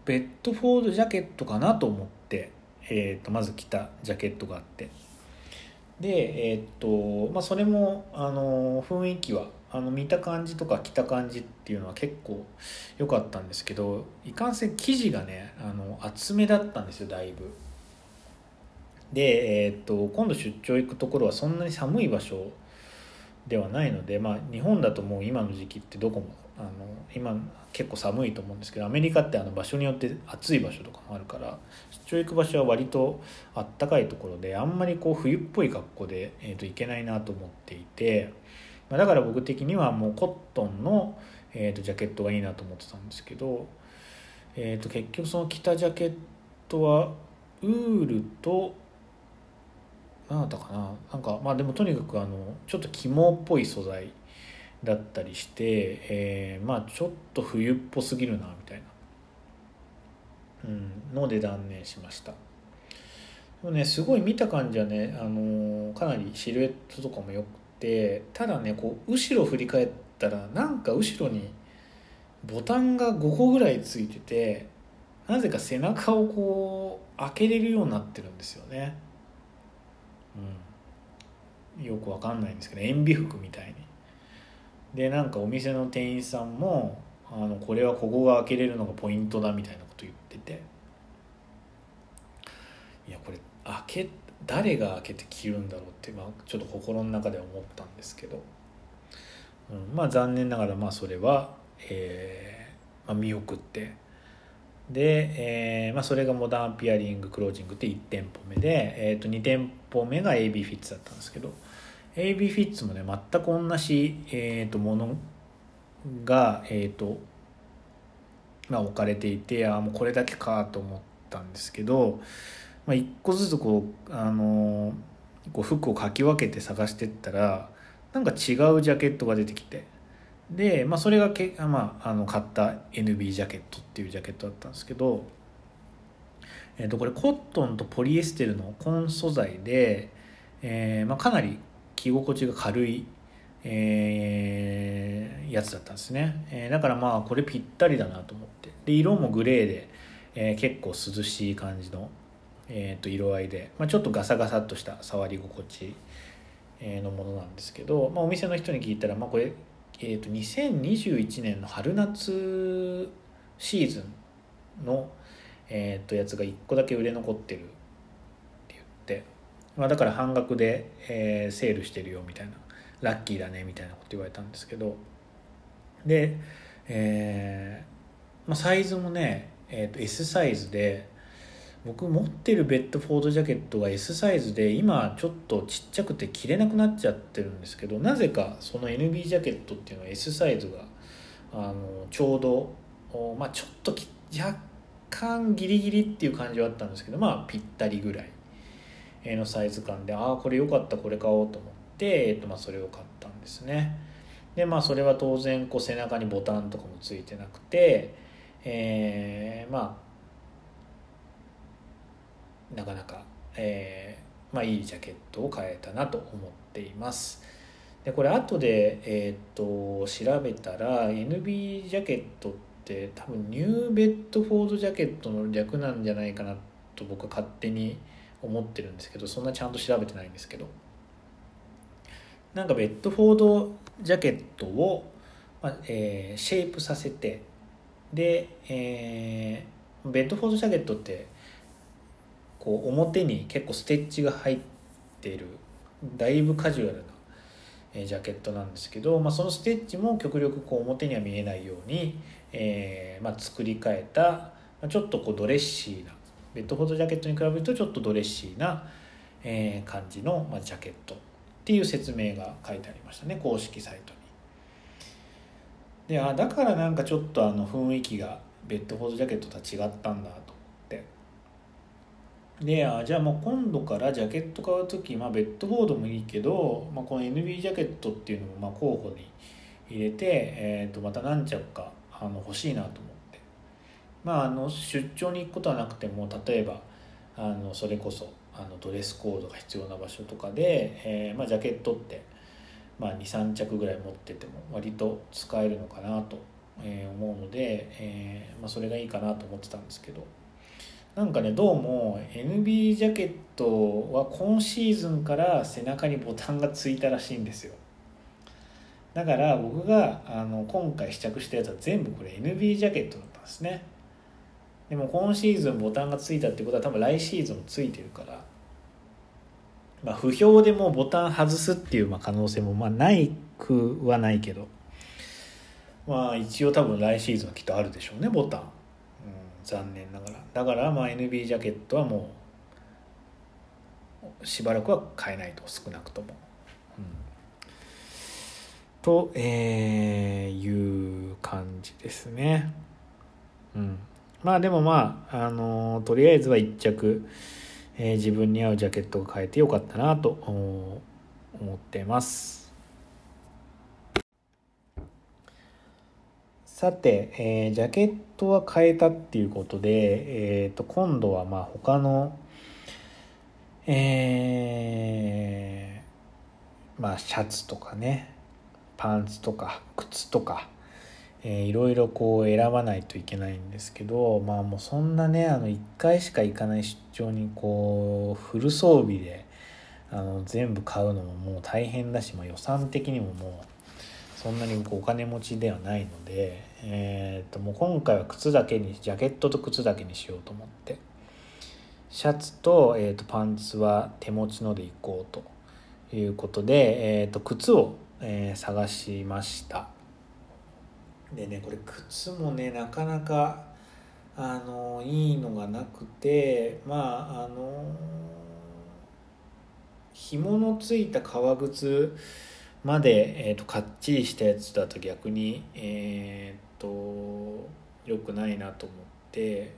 ベッドフォードジャケットかなと思って、えー、とまず着たジャケットがあってでえー、とまあそれもあの雰囲気はあの見た感じとか着た感じっていうのは結構良かったんですけどいかんせん生地がねあの厚めだったんですよだいぶ。で、えー、と今度出張行くところはそんなに寒い場所ではないので、まあ、日本だともう今の時期ってどこもあの今結構寒いと思うんですけどアメリカってあの場所によって暑い場所とかもあるから出張行く場所は割とあったかいところであんまりこう冬っぽい格好で、えー、といけないなと思っていて、ま、だから僕的にはもうコットンの、えー、とジャケットがいいなと思ってたんですけど、えー、と結局その着たジャケットはウールと何だったかななんかまあでもとにかくあのちょっと肝っぽい素材だったりして、えー、まあちょっと冬っぽすぎるなみたいな、うん、ので断念しました。でもねすごい見た感じはね、あのー、かなりシルエットとかもよくてただねこう後ろ振り返ったらなんか後ろにボタンが5個ぐらいついててなぜか背中をこう開けれるようになってるんですよね。うん、よくわかんないんですけど塩ビ服みたいに。でなんかお店の店員さんもあのこれはここが開けれるのがポイントだみたいなこと言ってて。いやこれ開け誰が開けて着るんだろうって、まあ、ちょっと心の中で思ったんですけど、うん、まあ残念ながらまあそれは、えーまあ、見送って。で、えーまあ、それがモダンピアリングクロージングって1店舗目で、えー、と2店舗目が AB フィッツだったんですけど。AB フィッツもね全く同じ、えー、とものが、えーとまあ、置かれていてあもうこれだけかと思ったんですけど、まあ、1個ずつこう、あのこう服をかき分けて探してったらなんか違うジャケットが出てきて。で、まあ、それがけ、まあ、あの買った NB ジャケットっていうジャケットだったんですけど、えー、とこれコットンとポリエステルの根素材で、えーまあ、かなり着心地が軽い、えー、やつだったんですね、えー、だからまあこれぴったりだなと思って。で色もグレーで、えー、結構涼しい感じの、えー、と色合いで、まあ、ちょっとガサガサっとした触り心地のものなんですけど、まあ、お店の人に聞いたら、まあ、これえーと、2021年の春夏シーズンの、えー、とやつが1個だけ売れ残ってる、まあ、だから半額で、えー、セールしてるよみたいな。ラッキーだねみたいなこと言われたんですけど。で、えーまあ、サイズもね、えー、と S サイズで僕持ってるベッドフォードジャケットが S サイズで今ちょっとちっちゃくて着れなくなっちゃってるんですけどなぜかその NB ジャケットっていうのは S サイズがあのちょうどまあちょっと若干ギリギリっていう感じはあったんですけどまあぴったりぐらい。のサイズ感でああこれよかったこれ買おうと思って、えっと、まあそれを買ったんですねでまあそれは当然こう背中にボタンとかもついてなくてえー、まあなかなか、えー、まあ、いいジャケットを買えたなと思っています。でこれ後で、えー、っと調べたら NB ジャケットって多分ニューベッドフォードジャケットの略なんじゃないかなと僕は勝手に思思ってるんですけどそんなちゃんと調べてないんですけど。なんかベッドフォードジャケットを、まあえー、シェイプさせてで、えー、ベッドフォードジャケットってこう表に結構ステッチが入ってるだいぶカジュアルなジャケットなんですけど、まあ、そのステッチも極力こう表には見えないように、えーまあ、作り変えたちょっとこうドレッシーなベッドフォードジャケットに比べるとちょっとドレッシーな、えー、感じの、まあ、ジャケットっていう説明が書いてありましたね公式サイトに。であだからなんかちょっとあの雰囲気がベッドフォードジャケットとは違ったんだとであじゃあもう今度からジャケット買う時、まあ、ベッドフォードもいいけど、まあ、この NB ジャケットっていうのもまあ候補に入れて、えー、とまた何着かあの欲しいなと思ってまああの出張に行くことはなくても例えばあのそれこそあのドレスコードが必要な場所とかで、えーまあ、ジャケットって、まあ、23着ぐらい持ってても割と使えるのかなと思うので、えーまあ、それがいいかなと思ってたんですけど。なんかねどうも NB ジャケットは今シーズンから背中にボタンがついたらしいんですよだから僕があの今回試着したやつは全部これ NB ジャケットだったんですねでも今シーズンボタンがついたってことは多分来シーズンもついてるから。まあ不評でもボタン外すっていうまあ可能性もまあないくはないけど。まあ一応多分来シーズンはきっとあるでしょうねボタン、うん、残念ながら。だからまあ NB ジャケットはもうしばらくは買えないと少なくとも、うん、と、えー、いう感じですね。うん。まあでもまあ、あのー、とりあえずは一着、えー、自分に合うジャケットが買えてよかったなと思ってます。さて、えー、ジャケットは変えたっていうことで、えー、と今度はまあ他の、えー、まあシャツとかねパンツとか靴とか、えー、いろいろこう選ばないといけないんですけどまあもうそんなねあの1回しか行かない出張にこうフル装備であの全部買うのももう大変だし、まあ、予算的にももうそんなにお金持ちではないので、えー、ともう今回は靴だけにジャケットと靴だけにしようと思ってシャツと,、えー、とパンツは手持ちのでいこうということで、えー、と靴を、えー、探しました。でねこれ靴もねなかなかあのいいのがなくてまああの紐のついた革靴まで、えーと、かっちりしたやつだと逆にえっ、ー、と良くないなと思って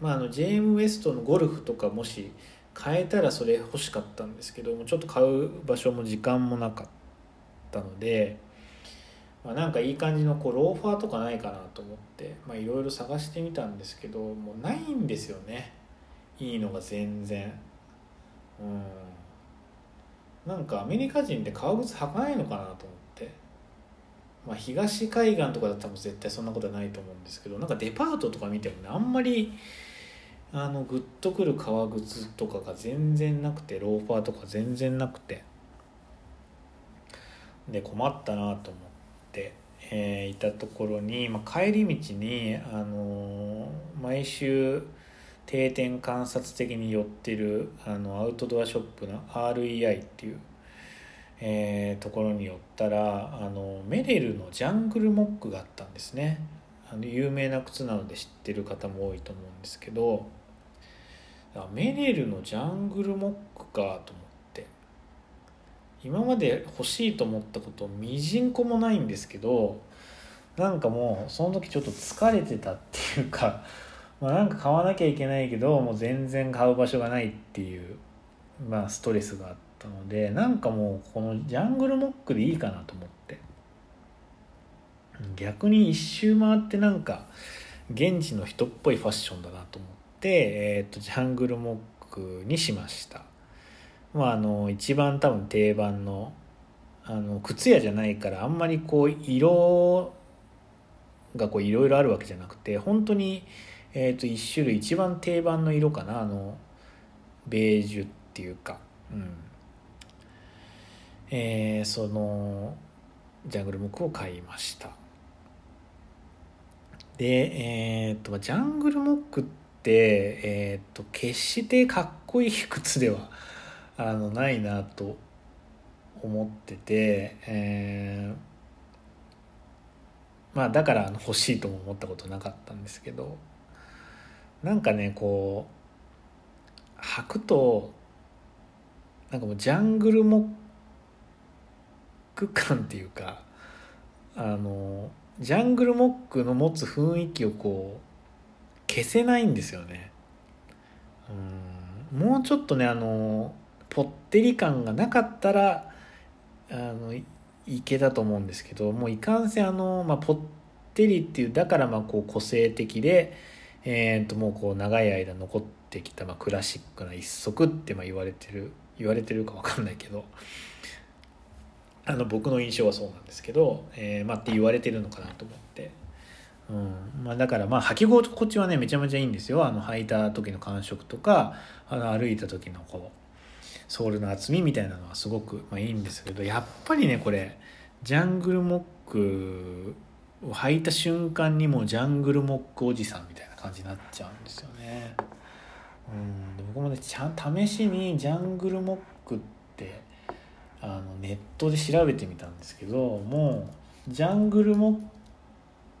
まああのジェーム・ウエストのゴルフとかもし変えたらそれ欲しかったんですけどもちょっと買う場所も時間もなかったので、まあ、なんかいい感じのこうローファーとかないかなと思っていろいろ探してみたんですけどもうないんですよね。いいのが全然。うん。なんかアメリカ人って革靴履かないのかなと思って。まあ東海岸とかだったら絶対そんなことはないと思うんですけどなんかデパートとか見てもねあんまりあのグッとくる革靴とかが全然なくてローファーとか全然なくて。で困ったなと思って、えー、いたところに、まあ、帰り道に、あのー、毎週定点観察的に寄ってるあのアウトドアショップの REI っていう、えー、ところに寄ったらあのメレルのジャングルモックがあったんですね。あの有名な靴なので知ってる方も多いと思うんですけどメレルのジャングルモックかと思って。今まで欲しいと思ったことみじんこもないんですけどなんかもうその時ちょっと疲れてたっていうか まあ、なんか買わなきゃいけないけどもう全然買う場所がないっていう、まあ、ストレスがあったのでなんかもうこのジャングルモックでいいかなと思って。逆に一周回ってなんか現地の人っぽいファッションだなと思って、えー、とジャングルモックにしました。まああの一番多分定番のあの靴屋じゃないからあんまりこう色がこういろいろあるわけじゃなくて本当にえー、と1種類一番定番の色かなあのベージュっていうか。うん。えー、そのジャングルムクを買いました。でえっ、ー、とジャングルモックってえっ、と決してかっこいい靴ではあのないなと思っててえー、まあだから欲しいとも思ったことなかったんですけどなんかねこう履くとなんかもうジャングルモック感っていうかあのジャングルモックの持つ雰囲気をこう消せないんですよね。うんもうちょっとねあのぽってり感がなかったらあのいけたと思うんですけどもういかんせんあの、まあ、ぽってりっていうだからまあこう個性的でえー、ともうこう長い間残ってきた、まあ、クラシックな一足ってまあ言われてる言われてるか分かんないけどあの僕の印象はそうなんですけど、えー、まあって言われてるのかなと思って、うん。まあ、だからまあ履き心地はねめちゃめちゃいいんですよ。あの履いた時の感触とかあの歩いた時のこうソールの厚みみたいなのはすごく、まあ、いいんですけどやっぱりねこれジャングルモックを履いた瞬間にもうジャングルモックおじさんみたいな感じになっちゃうんですよね。うん僕もねちゃ試しにジャングルモックってあのネットで調べてみたんですけどもうジャングルモッ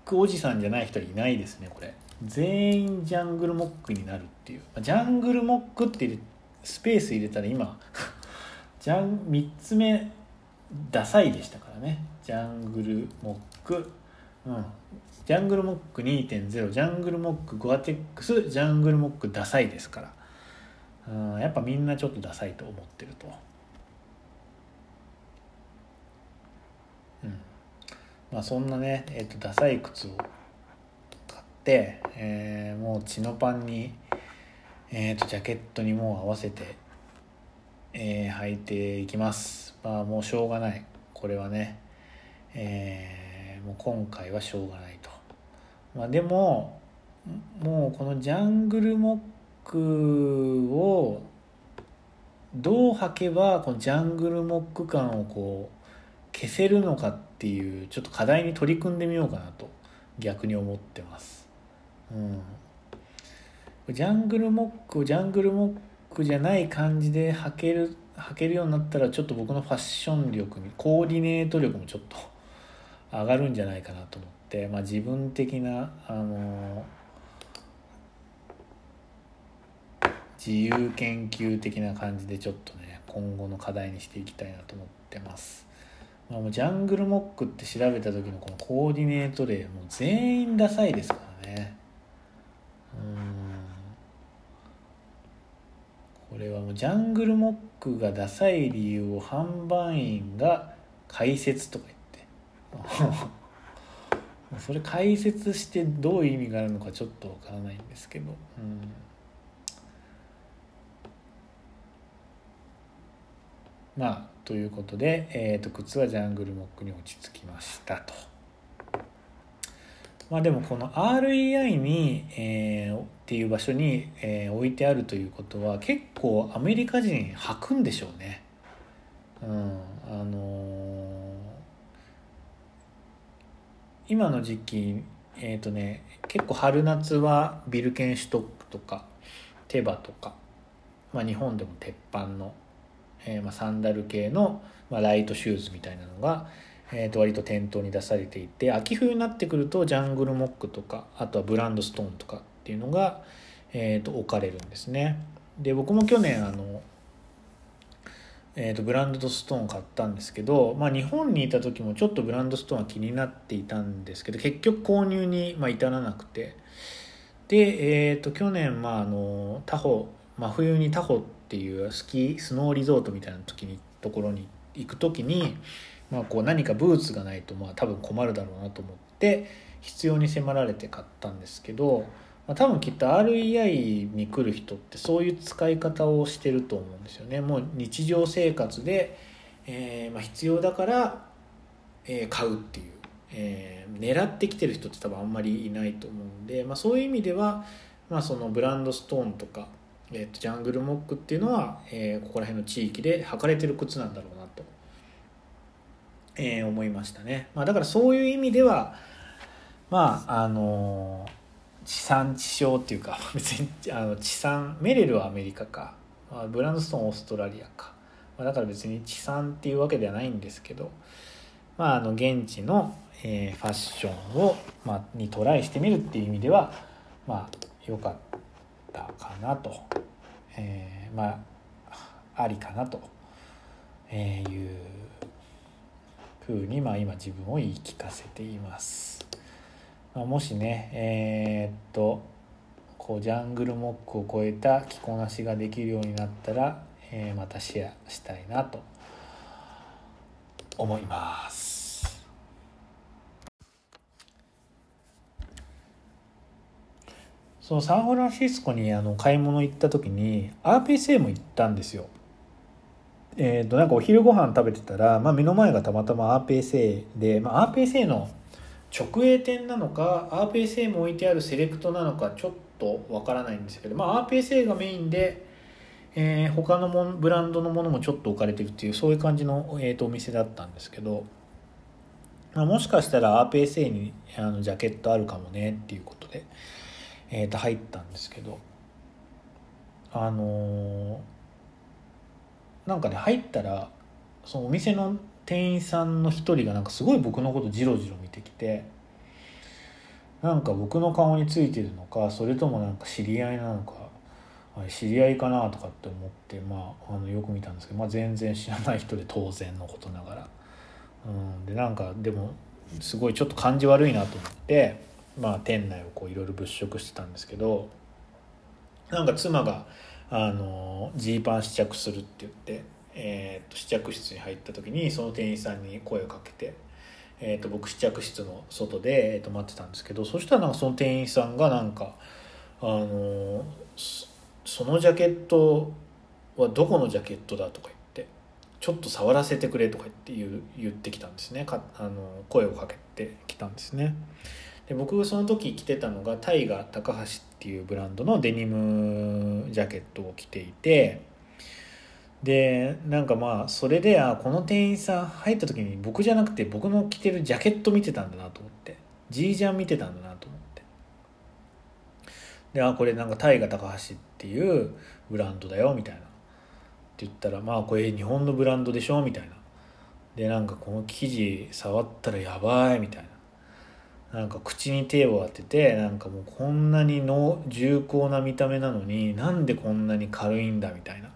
クおじさんじゃない人いないですねこれ全員ジャングルモックになるっていうジャングルモックってスペース入れたら今ジャン3つ目ダサいでしたからね。ジャングルモック。うん。ジャングルモック2.0ジャングルモックゴアテックス。ジャングルモックダサいですから、うん、やっぱみんなちょっとダサいと思ってると。うん。まあ、そんなね、えーと、ダサい靴を買って、えー、もう血のパンに、えーと、ジャケットにもう合わせて、えー、履いていきます。まあもうしょうがない。これはね、えー、もう今回はしょうがないと、まあ、でももうこのジャングルモックをどう履けばこのジャングルモック感をこう消せるのかっていうちょっと課題に取り組んでみようかなと逆に思ってます。うん、ジャングルモックをジャングルモックじゃない感じで履ける履けるようになったらちょっと僕のファッション力にコーディネート力もちょっと 上がるんじゃないかなと思って、まあ、自分的なあの自由研究的な感じでちょっとね今後の課題にしていきたいなと思ってます。まあ、もうジャングルモックって調べた時のこのコーディネート例もう全員ダサいですからねうんこれはもうジャングルモックがダサい理由を販売員が解説とか言って。それ解説してどういう意味があるのかちょっとわからないんですけど。うん。まあということで、えーと、靴はジャングルモックに落ち着きましたと。まあでもこの REI に、えー、っていう場所に、えー、置いてあるということは結構アメリカ人履くんでしょうね。うん、あのー、今の時期えっ、ー、とね結構春夏はビルケンシュトックとかテバとか、まあ、日本でも鉄板のえー、まあ、サンダル系の、まあ、ライトシューズみたいなのが、えー、と割と店頭に出されていて秋冬になってくるとジャングルモックとかあとはブランドストーンとかっていうのが、えー、と置かれるんですね。で僕も去年あの、えー、とブランドストーン買ったんですけど、まあ、日本にいた時もちょっとブランドストーンは気になっていたんですけど結局購入に、ま、至らなくて。で、えー、と去年、まあ、あの他方真冬にタホっていうスキースノーリゾートみたいな時にところに行く時に、まあ、こう何かブーツがないとまあ多分困るだろうなと思って必要に迫られて買ったんですけど、まあ、多分きっと REI に来る人ってそういう使い方をしてると思うんですよね。もう日常生活で、えーまあ、必要だから、えー、買うっていう、えー、狙ってきてる人って多分あんまりいないと思うんで、まあ、そういう意味では、まあ、そのブランドストーンとかえーと、ジャングルモックっていうのは、えー、ここら辺の地域で履かれてる靴なんだろうなと、えー、思いましたね、まあ、だからそういう意味ではまああの地産地消っていうか 別にあの地産メレルはアメリカか、まあ、ブランドストーンオーストラリアか、まあ、だから別に地産っていうわけではないんですけどまああの現地の、えー、ファッションを、まあ、にトライしてみるっていう意味ではまあ良かったかなと。えー、まあありかなと。いうふうに、まあ、今自分を言い聞かせています。まあ、もしねえー、っとこうジャングルモックを超えた着こなしができるようになったら、えー、またシェアしたいなと思います。そのサンフランシスコにあの買い物行った時に RPSA も行ったんですよ。えー、となんかお昼ご飯食べてたら、まあ、目の前がたまたま RPSA で、まあ、RPSA の直営店なのか RPSA も置いてあるセレクトなのかちょっとわからないんですけど、まあ、RPSA がメインで、えー、他のもブランドのものもちょっと置かれてるっていうそういう感じの、えー、とお店だったんですけど、まあ、もしかしたら RPSA にあのジャケットあるかもねっていうことで、えー、と入ったんですけどあのー、なんかね入ったらそのお店の店員さんの一人がなんかすごい僕のことジロジロ見てきてなんか僕の顔についてるのかそれともなんか知り合いなのか知り合いかなとかって思ってまああのよく見たんですけど、まあ、全然知らない人で当然のことながら、うん、でなんかでもすごいちょっと感じ悪いなと思って、まあ、店内をいろいろ物色してたんですけどなんか妻があのジーパン試着するって言ってえーと、試着室に入った時にその店員さんに声をかけて、えーと、僕試着室の外で、えーと、待ってたんですけどそしたらなんかその店員さんがなんかあのそのジャケットはどこのジャケットだとか言ってちょっと触らせてくれとか言って言ってきたんですね。かあの声をかけてきたんですね。で僕その時着てたのがタイガ高橋っていうブランドのデニムジャケットを着ていてでなんかまあそれであこの店員さん入った時に僕じゃなくて僕の着てるジャケット見てたんだなと思ってジージャン見てたんだなと思って。であこれなんかタイガ高橋っていうブランドだよみたいな。って言ったらまあこれ日本のブランドでしょみたいな。でなんかこの生地触ったらやばいみたいな。なんか口に手を当ててなんかもうこんなにの重厚な見た目なのになんでこんなに軽いんだみたいなっ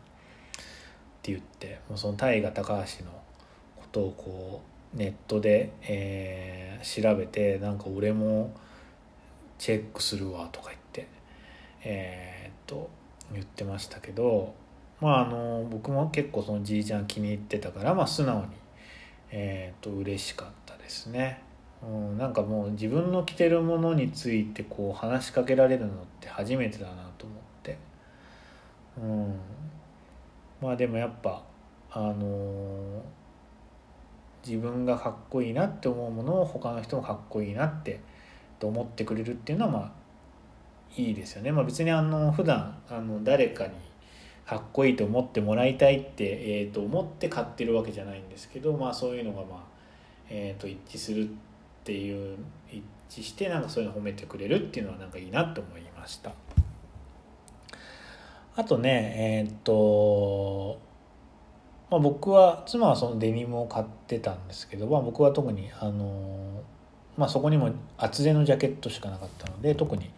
て言ってもうその大河高橋のことをこうネットで、えー、調べてなんか俺もチェックするわとか言ってえー、っと言ってましたけどまああの僕も結構そのじいちゃん気に入ってたからまあ素直にえー、っと嬉しかったですね。うん、なんかもう自分の着てるものについてこう話しかけられるのって初めてだなと思って、うん、まあでもやっぱあのー、自分がかっこいいなって思うものを他の人もかっこいいなってと思ってくれるっていうのはまあいいですよね。まあ、別にあの普段あの誰かにかっこいいと思ってもらいたいって、えー、と思って買ってるわけじゃないんですけど、まあ、そういうのが、まあえー、と一致するってていう一致してなんかそういうの褒めてくれるっていうのはなんかいいなと思いました。あとねえー、っと、まあ、僕は妻はそのデニムを買ってたんですけど、まあ、僕は特にあの、まあ、そこにも厚手のジャケットしかなかったので特に、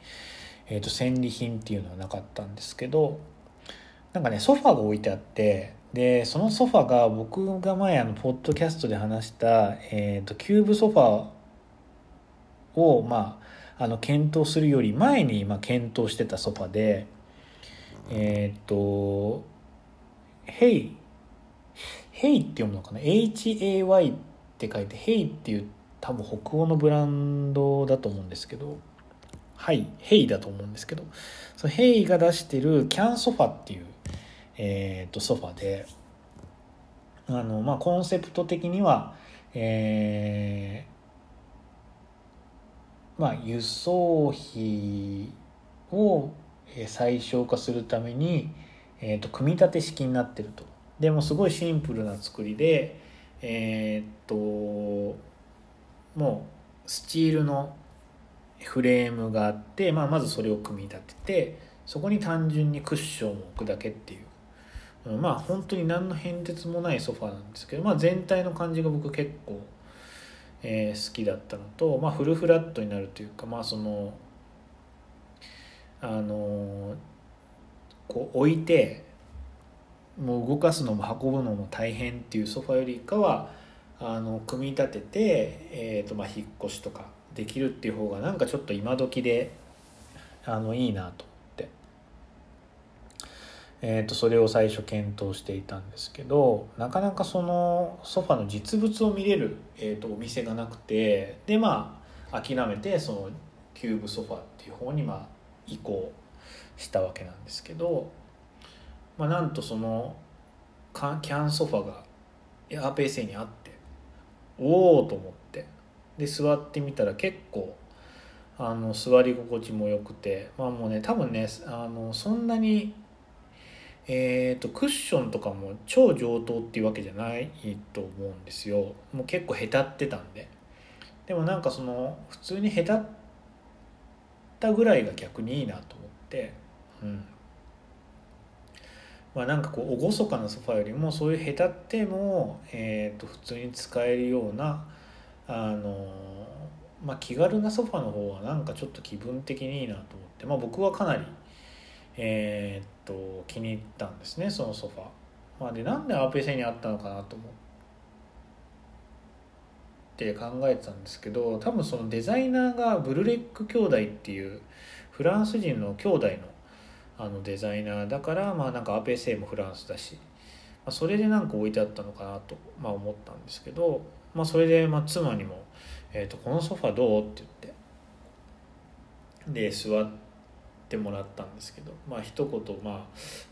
えー、と戦利品っていうのはなかったんですけどなんかねソファーが置いてあってでそのソファが僕が前あのポッドキャストで話した、えー、とキューブソファをまああの検討するより前にまあ検討してたソファでえっ、と、ヘイ、ヘイって読むのかな ?HAY って書いて、ヘイっていう多分北欧のブランドだと思うんですけど、はい、ヘイだと思うんですけど、そのヘイが出してるキャンソファっていう、えっ、と、ソファで、あの、まあ、コンセプト的には、えー、まあ、輸送費を最小化するために、えーと、組み立て式になってると。でもすごいシンプルな作りでえっ、ともうスチールのフレームがあって、まあ、まずそれを組み立ててそこに単純にクッションを置くだけっていう。まあ本当に何の変哲もないソファなんですけど、まあ、全体の感じが僕結構、えー、好きだったのと、まあ、フルフラットになるというかまあそのあのこう置いてもう動かすのも運ぶのも大変っていうソファよりかはあの組み立てて、えーとまあ、引っ越しとかできるっていう方がなんかちょっと今時であのいいなと、えー、とそれを最初検討していたんですけどなかなかそのソファの実物を見れる、えー、とお店がなくてでまあ諦めてそのキューブソファっていう方にまあ移行したわけなんですけど、まあ、なんとそのキャンソファが RPSA にあっておおと思ってで座ってみたら結構あの座り心地も良くてまあもうね多分ねあのそんなにえーと、クッションとかも超上等っていうわけじゃないと思うんですよ。もう結構へたってたんで。でもなんかその普通にへたったぐらいが逆にいいなと思って。うん。まあなんかこう厳かなソファよりもそういうへたっても、えー、と普通に使えるようなあのまあ気軽なソファの方がなんかちょっと気分的にいいなと思って、まあ、僕はかなりえー、と気に入ったんですねそのソファまあ、でなんでアーペイ製にあったのかなと思って考えてたんですけど多分そのデザイナーがブルレック兄弟っていうフランス人の兄弟のあのデザイナーだからまあなんかアーペイ製もフランスだし、まあ、それでなんか置いてあったのかなと、まあ、思ったんですけど、まあ、それでまあ妻にも、えーと「このソファどう?」って言ってで座って。ってもらったんですけどまあ一言まあ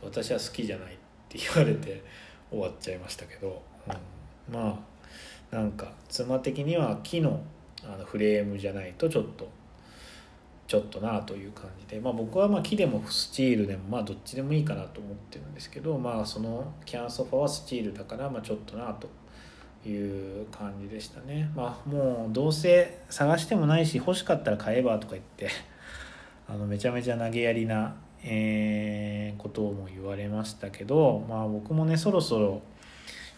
私は好きじゃないって言われて終わっちゃいましたけど、うん、まあなんか妻的には木のあのフレームじゃないとちょっとちょっとなという感じで、まあ、僕はま木でもスチールでもまあどっちでもいいかなと思ってるんですけどまあそのキャンソファはスチールだからまちょっとなという感じでしたね。まあもうどうせ探してもないし欲しかったら買えばとか言ってあのめちゃめちゃ投げやりな、えー、ことも言われましたけど、まあ、僕もねそろそろ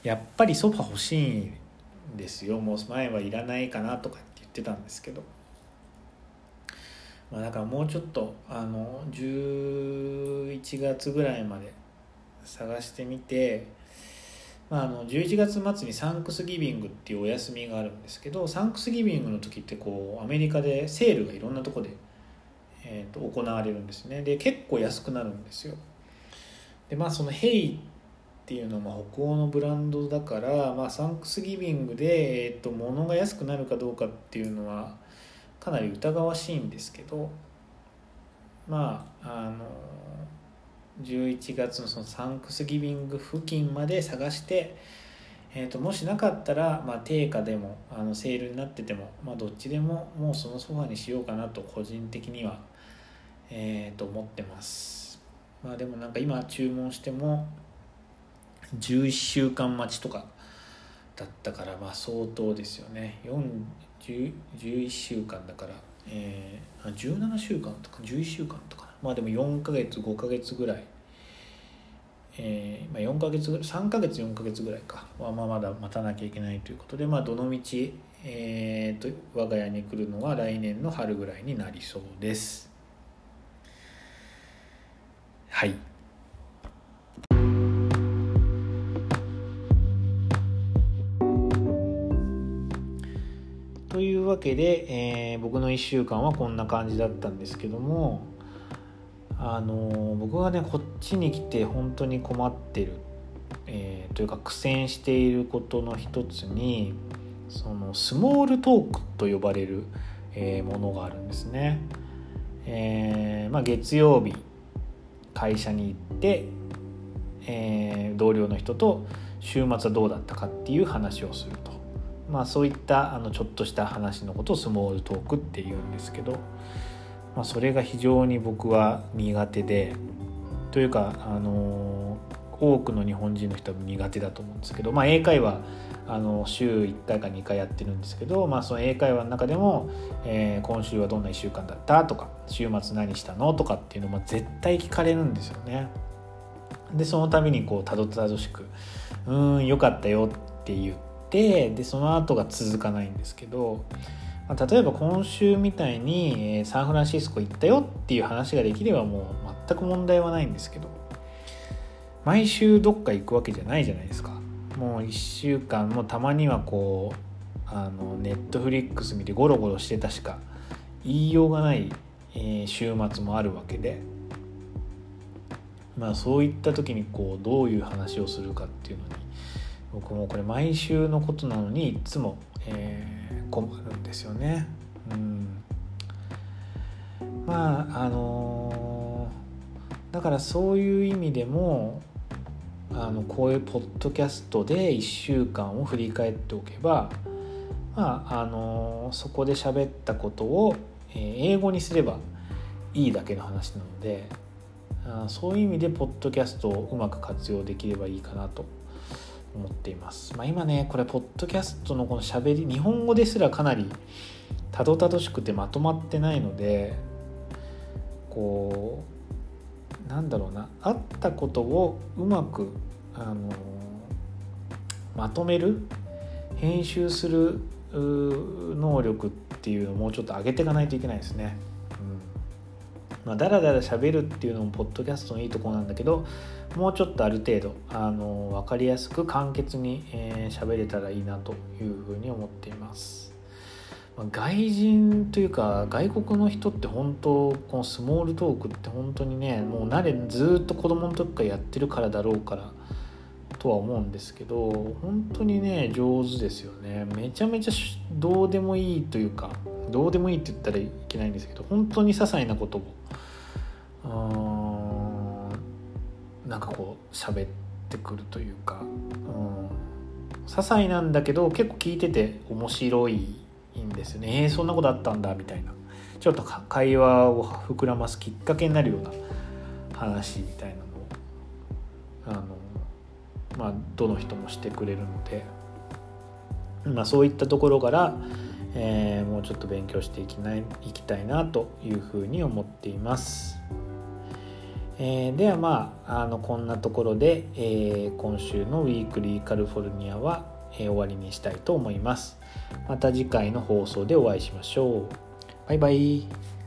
やっぱりソファ欲しいんですよもう前はいらないかなとかって言ってたんですけど。まあ、だからもうちょっとあの11月ぐらいまで探してみて、まあ、あの11月末にサンクスギビングっていうお休みがあるんですけどサンクスギビングの時ってこうアメリカでセールがいろんなとこでえーと、行われるんですね。で結構安くなるんですよ。でまあそのヘイっていうのは北欧のブランドだから、まあ、サンクスギビングで、えーと、物が安くなるかどうかっていうのはかなり疑わしいんですけどまああの11月のそのサンクスギビング付近まで探してえーと、もしなかったら、まあ、定価でもあのセールになってても、まあ、どっちでももうそのソファにしようかなと個人的には、えー、と思ってます。まあでもなんか今注文しても11週間待ちとかだったからまあ相当ですよね。11週間だから、えー、17週間とか11週間とかまあでも4ヶ月5ヶ月ぐらい。えーまあ、4ヶ月3ヶ月4ヶ月ぐらいか。は、まあ、まだ待たなきゃいけないということで、まあ、どのみち、えーと、我が家に来るのは来年の春ぐらいになりそうです。はいというわけで、えー、僕の1週間はこんな感じだったんですけどもあの僕がねこっちに来て本当に困ってる、えー、というか苦戦していることの一つにそのスモールトークと呼ばれる、えー、ものがあるんですね。えーまあ、月曜日会社に行って、えー、同僚の人と週末はどうだったかっていう話をすると、まあ、そういったあのちょっとした話のことをスモールトークっていうんですけど。まあ、それが非常に僕は苦手でというか、あの多くの日本人の人は苦手だと思うんですけど、まあ、英会話あの週1回か2回やってるんですけど、まあ、その英会話の中でも、えー、今週はどんな1週間だったとか週末何したの？とかっていうのも絶対聞かれるんですよね。でその度にこうたどたどしく「うーんよかったよ」って言ってでその後が続かないんですけどまあ、例えば今週みたいにサンフランシスコ行ったよっていう話ができればもう全く問題はないんですけど毎週どっか行くわけじゃないじゃないですかもう1週間もたまにはこうあのネットフリックス見てゴロゴロしてたしか言いようがない、週末もあるわけでまあそういった時にこうどういう話をするかっていうのに僕もこれ毎週のことなのにいつも、え困るんですよね。うん、まああの、だからそういう意味でもあのこういうポッドキャストで1週間を振り返っておけばまああのそこで喋ったことを、英語にすればいいだけの話なのでそういう意味でポッドキャストをうまく活用できればいいかなと思っています。まあ、今ねこれポッドキャストのこの喋り日本語ですらかなりたどたどしくてまとまってないのでこうなんだろうなあったことをうまくあのまとめる編集する能力っていうのをもうちょっと上げていかないといけないですね。まあ、だらだら喋るっていうのもポッドキャストのいいとこなんだけどもうちょっとある程度あの分かりやすく簡潔に喋、えー、れたらいいなというふうに思っています。ま外人というか外国の人って本当このスモールトークって本当にねもう慣れずっと子供の時からやってるからだろうからとは思うんですけど本当にね上手ですよね。めちゃめちゃどうでもいいというかどうでもいいって言ったらいけないんですけど本当に些細なことをなんかこう喋ってくるというかうん些細なんだけど結構聞いてて面白いんですよね。えー、そんなことあったんだみたいな。ちょっと会話を膨らますきっかけになるような話みたいなのをあのまあどの人もしてくれるので、まあ、そういったところから、えー、もうちょっと勉強していきないいきたいなというふうに思っています。えー、ではまああのこんなところで、えー、今週の「ウィークリーカリフォルニアは」え終わりにしたいと思います。また次回の放送でお会いしましょう。バイバイ。